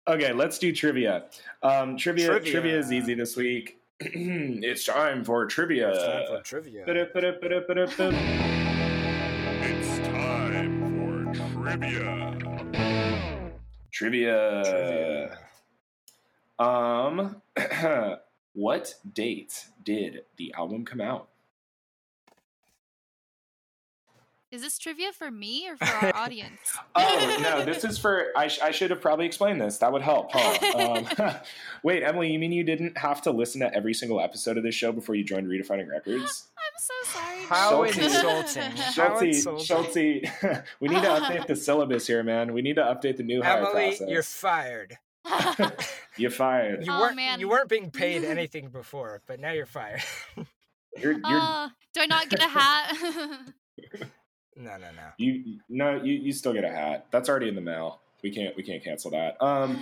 Okay, let's do trivia. Um, trivia. Trivia. Trivia is easy this week. it's time for trivia. It's time for trivia. It's time for trivia. Trivia. Trivia. Um, what date did the album come out? Is this trivia for me or for our audience? Oh no, this is for. I, sh- I should have probably explained this. That would help, huh? Um, wait, Emily, you mean you didn't have to listen to every single episode of this show before you joined Redefining Records? I'm so sorry. How Schulte. insulting. How Schulte. Schulte, we need to update the syllabus here, man. We need to update the new hire Emily, process. you're fired. You're fired. You Oh, weren't man. you weren't being paid anything before, but now you're fired. You're, you're, Uh, do I not get a hat? no, no, no. you no, you, you still get a hat. That's already in the mail. We can't we can't cancel that. Um,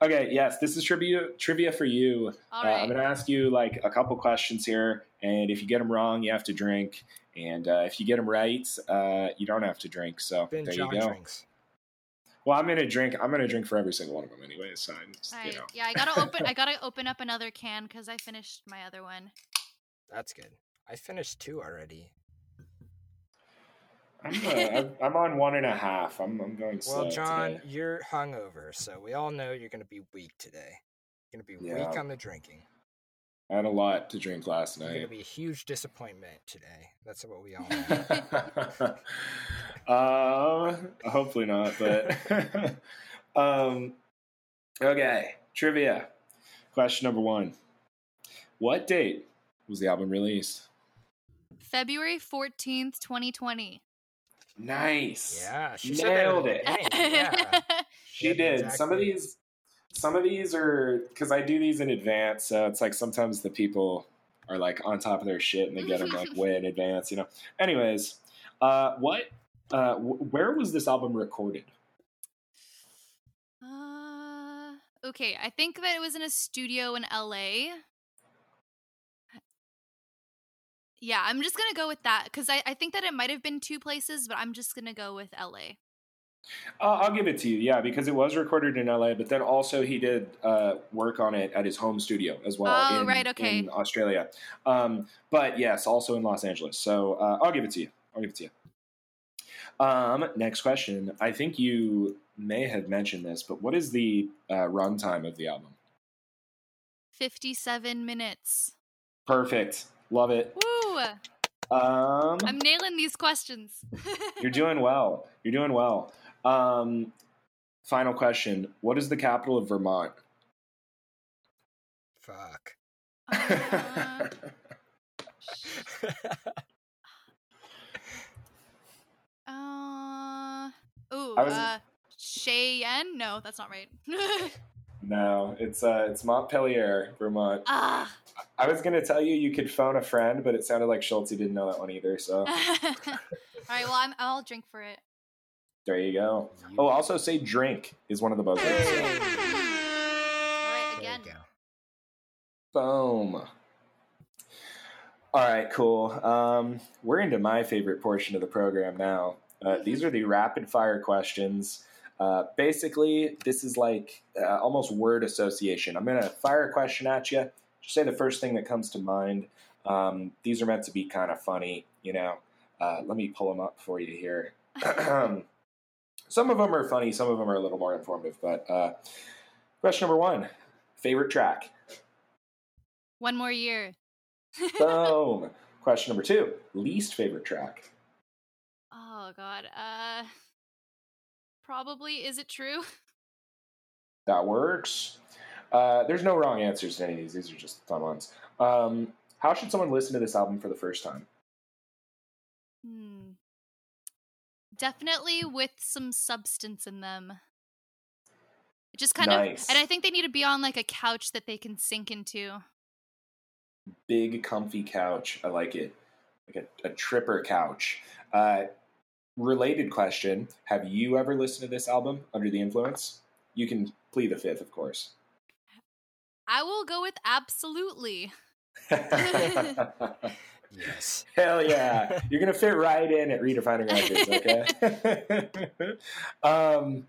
okay, yes, this is trivia trivia for you. All Uh, I'm going to ask you like a couple questions here, and if you get them wrong, you have to drink. And uh, if you get them right, uh, you don't have to drink. So Ben there John you go. drinks. Well, I'm going to drink. I'm going to drink for every single one of them, anyways. So I'm just, All you know. Yeah, I gotta open. I gotta open up another can because I finished my other one. That's good. I finished two already. I'm, uh, I'm- I'm on one and a half. I'm, I'm going slow Well, John, today. you're hungover, so we all know you're going to be weak today. You're going to be Yeah. weak on the drinking. I had a lot to drink last You're going night. to be a huge disappointment today. That's what we all know. uh, hopefully not, but um, okay. Trivia. Question number one: What date was the album released? February fourteenth, twenty twenty. Nice. yeah, she Nailed it. Yeah. She Yep, did. Some of these, some of these are because I do these in advance, so it's like sometimes the people are like on top of their shit and they get them like way in advance, you know. Anyways, uh, what Uh, wh- where was this album recorded? Uh, okay, I think that it was in a studio in LA. Yeah, I'm just gonna go with that because I, I think that it might have been two places, but I'm just gonna go with LA. Uh, I'll give it to you, yeah, because it was recorded in LA, but then also he did uh, work on it at his home studio as well. Oh, in, right, okay. In Australia, um, but yes, also in Los Angeles. So uh, I'll give it to you. I'll give it to you. Um, next question. I think you may have mentioned this, but what is the uh, runtime of the album? 57 minutes. Perfect. Love it. Woo! Um, I'm nailing these questions. you're doing well. You're doing well. Um, final question. What is the capital of Vermont? Fuck. Uh, uh, ooh, was- uh, Cheyenne? No, that's not right. no, it's uh, it's Montpelier, Vermont. ah. I was gonna tell you you could phone a friend, but it sounded like Schultze didn't know that one either. So All right, well, I'm, I'll drink for it. There you go. Oh, also say drink is one of the buzzwords. so. All right, There again. you go. Boom. All right, cool. Um, we're into my favorite portion of the program now. Uh, these are the rapid fire questions. Uh, basically, this is like uh, almost word association. I'm going to fire a question at you. Just say the first thing that comes to mind. Um, these are meant to be kind of funny, you know. Uh, let me pull them up for you here. some of them are funny, some of them are a little more informative. But uh, question number one favorite track? One more year. Boom. Question number two least favorite track? Oh God. Uh, probably. Is it true? That works. Uh, there's no wrong answers to any of these. These are just fun ones. Um, how should someone listen to this album for the first time? Hmm. Definitely with some substance in them. Just kind Nice. of, and I think they need to be on like a couch that they can sink into. Big, comfy couch. I like it. Like a, a tripper couch. Uh, related question Have you ever listened to this album under the influence? You can plead the fifth, of course. I will go with absolutely. Yes. Hell yeah. You're going to fit right in at redefining records, okay? um,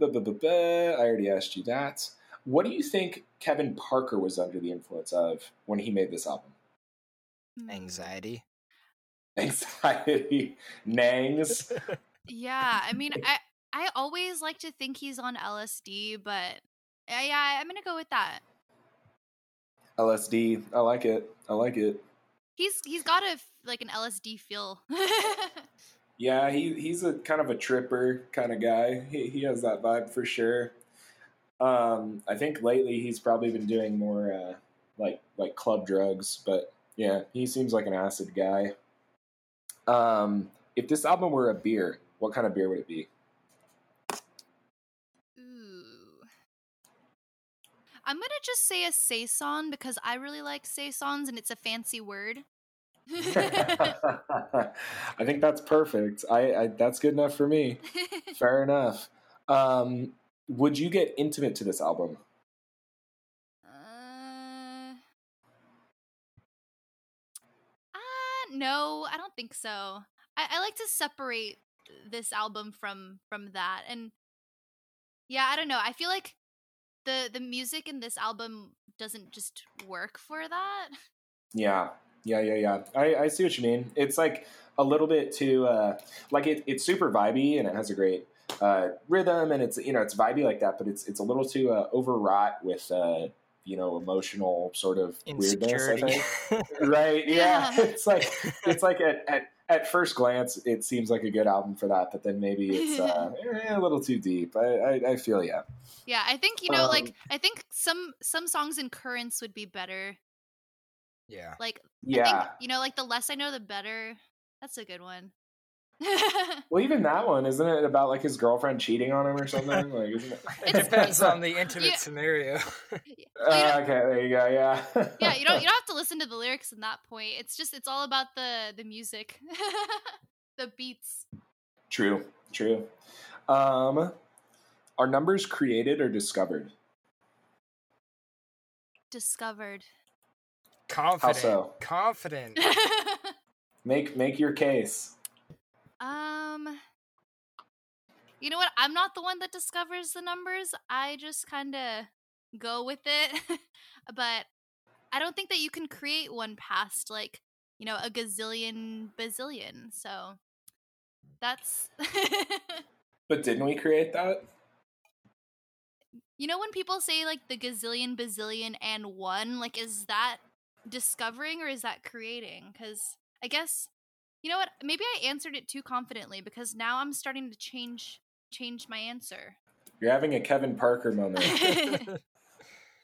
I already asked you that. What do you think Kevin Parker was under the influence of when he made this album? Anxiety. Anxiety, nangs. Yeah, I mean, I I always like to think he's on LSD, but uh, yeah, I'm gonna go with that. LSD. I like it. I like it. He's he's got a like an LSD feel. Yeah, he he's a kind of a tripper kind of guy. He he has that vibe for sure. Um, I think lately he's probably been doing more uh, like like club drugs, but yeah, he seems like an acid guy. Um, if this album were a beer, what kind of beer would it be? I'm gonna just say a saison because I really like saisons and it's a fancy word. I think that's perfect. I, I that's good enough for me. Fair enough. Um, would you get intimate to this album? uh, uh, no, I don't think so. I, I like to separate this album from from that, and yeah, I don't know. I feel like the the music in this album doesn't just work for that. Yeah, yeah, yeah, yeah. I, I see what you mean. It's like a little bit too, uh, like it, it's super vibey and it has a great uh, rhythm and it's you know it's vibey like that, but it's it's a little too uh, overwrought with uh, you know emotional sort of weirdness. I think. right? Yeah. Yeah. it's like it's like at, at at first glance it seems like a good album for that, but then maybe it's uh, eh, a little too deep. I I, I feel yeah. Yeah, I think you know, Um, like I think some some songs in Currents would be better. yeah. Like I Yeah. think you know, like the less I know, the better. That's a good one. Well, even that one isn't it about like his girlfriend cheating on him or something? Like, isn't it? It depends on the intimate Yeah. scenario. Well, Uh, okay, there you go. Yeah. yeah, you don't you don't have to listen to the lyrics in that point. It's just it's all about the the music, the beats. True, true. Um, are numbers created or discovered? Discovered. Confident. How so? Confident. Make make your case. Um You know what? I'm not the one that discovers the numbers. I just kind of go with it. but I don't think that you can create one past like, you know, a gazillion bazillion. So that's But didn't we create that? You know when people say like the gazillion bazillion and one, like is that discovering or is that creating? Cuz I guess you know what? Maybe I answered it too confidently because now I'm starting to change change my answer. You're having a Kevin Parker moment.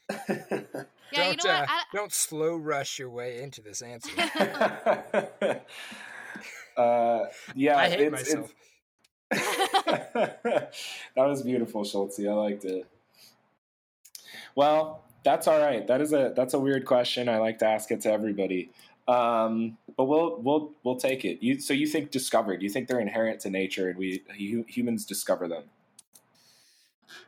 Yeah, you don't, know what? uh, I, don't slow rush your way into this answer. uh, yeah, I hate it's, myself. it's- that was beautiful, Schultze. I liked it. Well, that's all right. That is a that's a weird question. I like to ask it to everybody. Um, but we'll we'll we'll take it. You so you think discovered? You think they're inherent to nature, and we hu- humans discover them?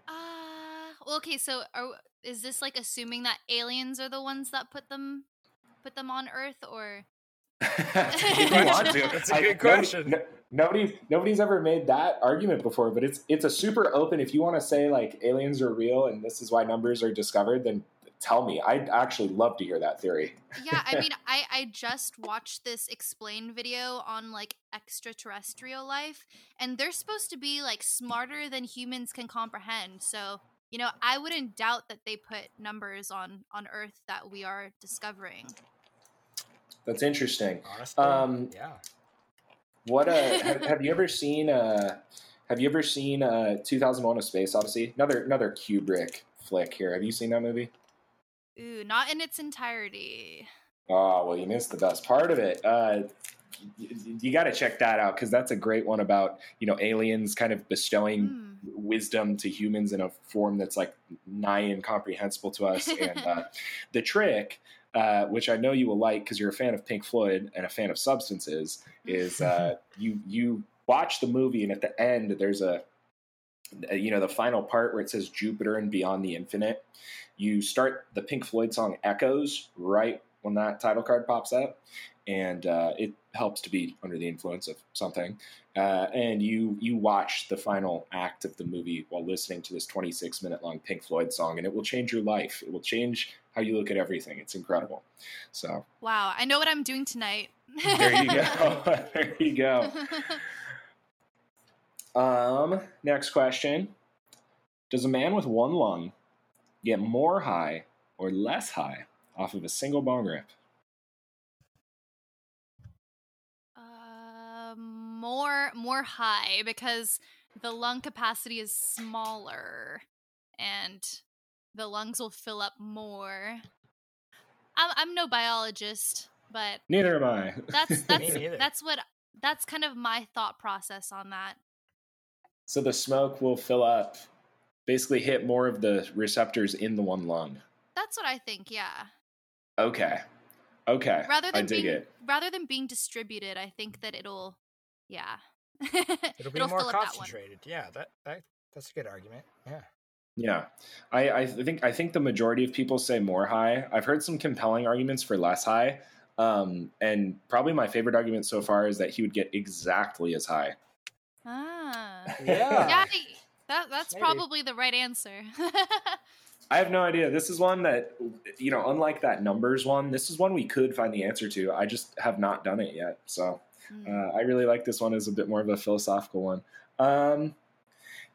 uh, well, okay, so are, is this like assuming that aliens are the ones that put them put them on Earth or if you want to, That's a I- good nobody- question. no- nobody's nobody's ever made that argument before, but it's it's a super open. If you want to say like aliens are real and this is why numbers are discovered, then tell me. I'd actually love to hear that theory. yeah i mean i i just watched this explain video on like extraterrestrial life and they're supposed to be like smarter than humans can comprehend so you know i wouldn't doubt that they put numbers on on earth that we are discovering That's interesting. Honestly, Um, yeah. What uh, have, have you ever seen? Uh, have you ever seen uh, 2001: A Space Odyssey? Another another Kubrick flick here. Have you seen that movie? Ooh not in its entirety Oh well, you missed the best part of it. Uh, you got to check that out because that's a great one about you know aliens kind of bestowing Hmm. wisdom to humans in a form that's like nigh incomprehensible to us. and uh, the trick, uh, which I know you will like because you're a fan of Pink Floyd and a fan of substances, is uh, you you watch the movie and at the end there's a you know the final part where it says Jupiter and Beyond the Infinite. You start the Pink Floyd song echoes right when that title card pops up, and uh, it helps to be under the influence of something. Uh, and you you watch the final act of the movie while listening to this 26 minute long Pink Floyd song, and it will change your life. It will change how you look at everything. It's incredible. So wow i know what i'm doing tonight there you go. there you go. Um, next question: Does a man with one lung get more high or less high off of a single bong rip? uh, more more high because the lung capacity is smaller and the lungs will fill up more i'm, I'm no biologist but Neither am I. that's that's that's what that's kind of my thought process on that so the smoke will fill up, basically hit more of the receptors in the one lung. that's what i think yeah Okay. Okay. rather I than dig being it. rather than being distributed i think that it'll yeah It'll be more fill up that one. concentrated. Yeah, that, that that's a good argument. Yeah. Yeah, I, I think I think the majority of people say more high. I've heard some compelling arguments for less high, um, and probably my favorite argument so far is that he would get exactly as high. Ah Yeah. yeah that, that's Maybe. probably the right answer I have no idea. This is one that you know, unlike that numbers one, this is one we could find the answer to. I just have not done it yet. So Mm. uh, I really like this one as a bit more of a philosophical one. Um,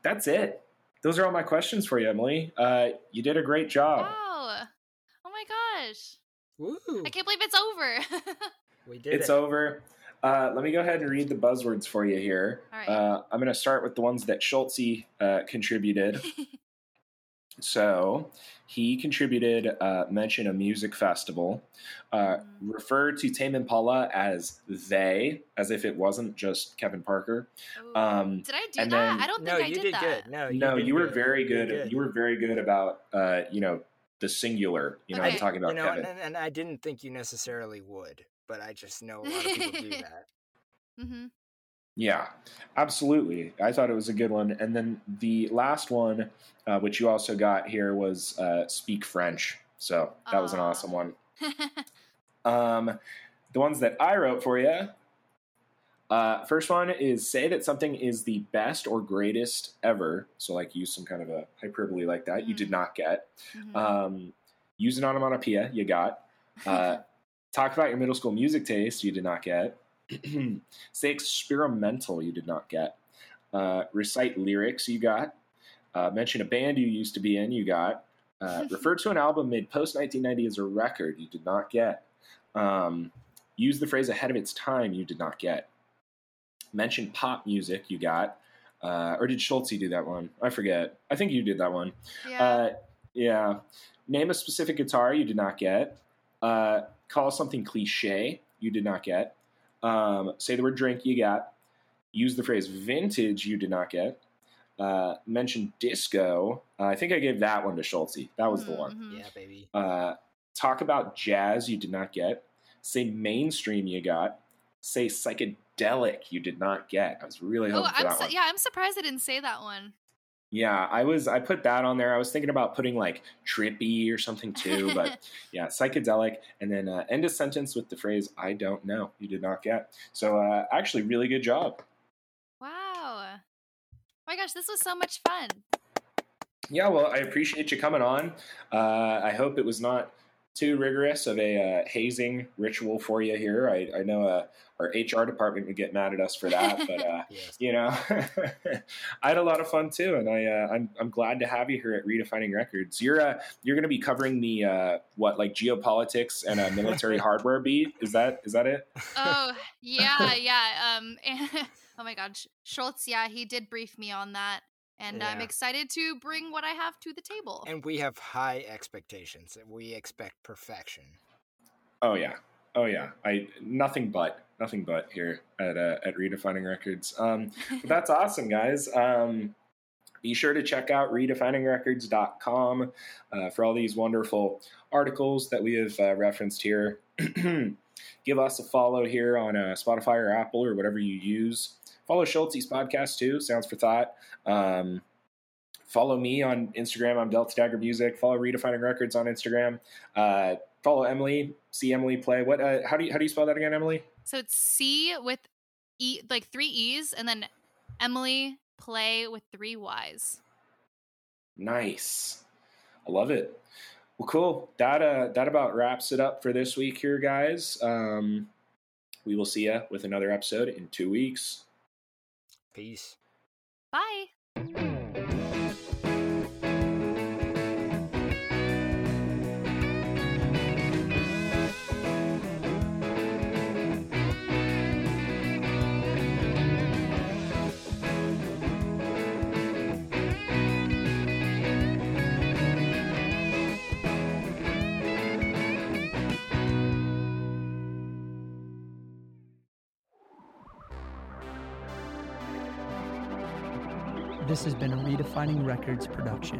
that's it. Those are all my questions for you, Emily. Uh, you did a great job. Wow. Oh my gosh. Woo! I can't believe it's over. We did It's it. over. Uh, let me go ahead and read the buzzwords for you here. All right. Uh, I'm going to start with the ones that Schultze uh, contributed. so he contributed uh, mention a music festival, uh, Mm. refer to Tame Impala as they, as if it wasn't just Kevin Parker. Um, did I do that? then- I don't think no, I you did, did that. good. No, no, did you were good. very You good. did You were very good about uh, you know the singular. You know, I'm talking about you know, Kevin. and, and I didn't think you necessarily would, but I just know a lot of people do that. Mm-hmm. Yeah, absolutely. I thought it was a good one. And then the last one, uh, which you also got here, was uh, Speak French. So that was an awesome one. Um, the ones that I wrote for you. Uh, first one is say that something is the best or greatest ever. So, like, use some kind of a hyperbole like that. You did Mhm. not get. Mhm. Um, use an onomatopoeia. You got. Talk about your middle school music taste. You did not get. say experimental. You did not get. Uh, recite lyrics. You got. Uh, mention a band you used to be in. You got. Uh, refer to an album made post 1990 as a record. You did not get. Um, use the phrase ahead of its time. You did not get. Mention pop music. You got. Uh, or did Schultze do that one? I forget. I think you did that one. yeah. Uh, yeah. Name a specific guitar you did not get. Uh, call something cliche you did not get. Um, say the word drink you got. Use the phrase vintage you did not get. Uh, mention disco. Uh, I think I gave that one to Schultze. That was the one. Mhm. Yeah, baby. Uh, talk about jazz you did not get. Say mainstream you got. Say psychedelic you did not get. I was really Oh, hoping for I'm that su- one. yeah, I'm surprised I didn't say that one. Yeah, I was. I put that on there. I was thinking about putting like trippy or something too, but yeah, psychedelic, and then uh, end a sentence with the phrase "I don't know." You did not get. So uh, actually, really good job. wow. Oh my gosh, this was so much fun. Yeah, well, I appreciate you coming on. Uh, I hope it was not too rigorous of a uh, hazing ritual for you here. I, I know uh, our HR department would get mad at us for that, but uh, Yes. you know, I had a lot of fun too, and I uh, I'm I'm glad to have you here at Redefining Records. You're uh, you're going to be covering the uh, what like geopolitics and a military hardware beat. Is that is that it? Oh, yeah, yeah. Um and, oh my god, Schultz, yeah, he did brief me on that. And I'm excited to bring what I have to the table. And we have high expectations. We expect perfection. Oh yeah, oh yeah. I nothing but nothing but here at uh, at Redefining Records. Um, but that's awesome, guys. Um, be sure to check out redefiningrecords.com uh, for all these wonderful articles that we have uh, referenced here. Give us a follow here on uh, Spotify or Apple or whatever you use. Follow Schultz's podcast too, Sounds for Thought. Um, follow me on Instagram. I'm Delta Dagger Music. Follow Redefining Records on Instagram. Uh, follow Emily. See Emily play. What? Uh, how do you how do you spell that again, Emily? so it's C with E like three E's and then Emily play with three Y's. Nice. I love it. Well, cool. That uh, that about wraps it up for this week here, guys. Um, we will see you with another episode in two weeks. Peace. Bye. This has been a Redefining Records production.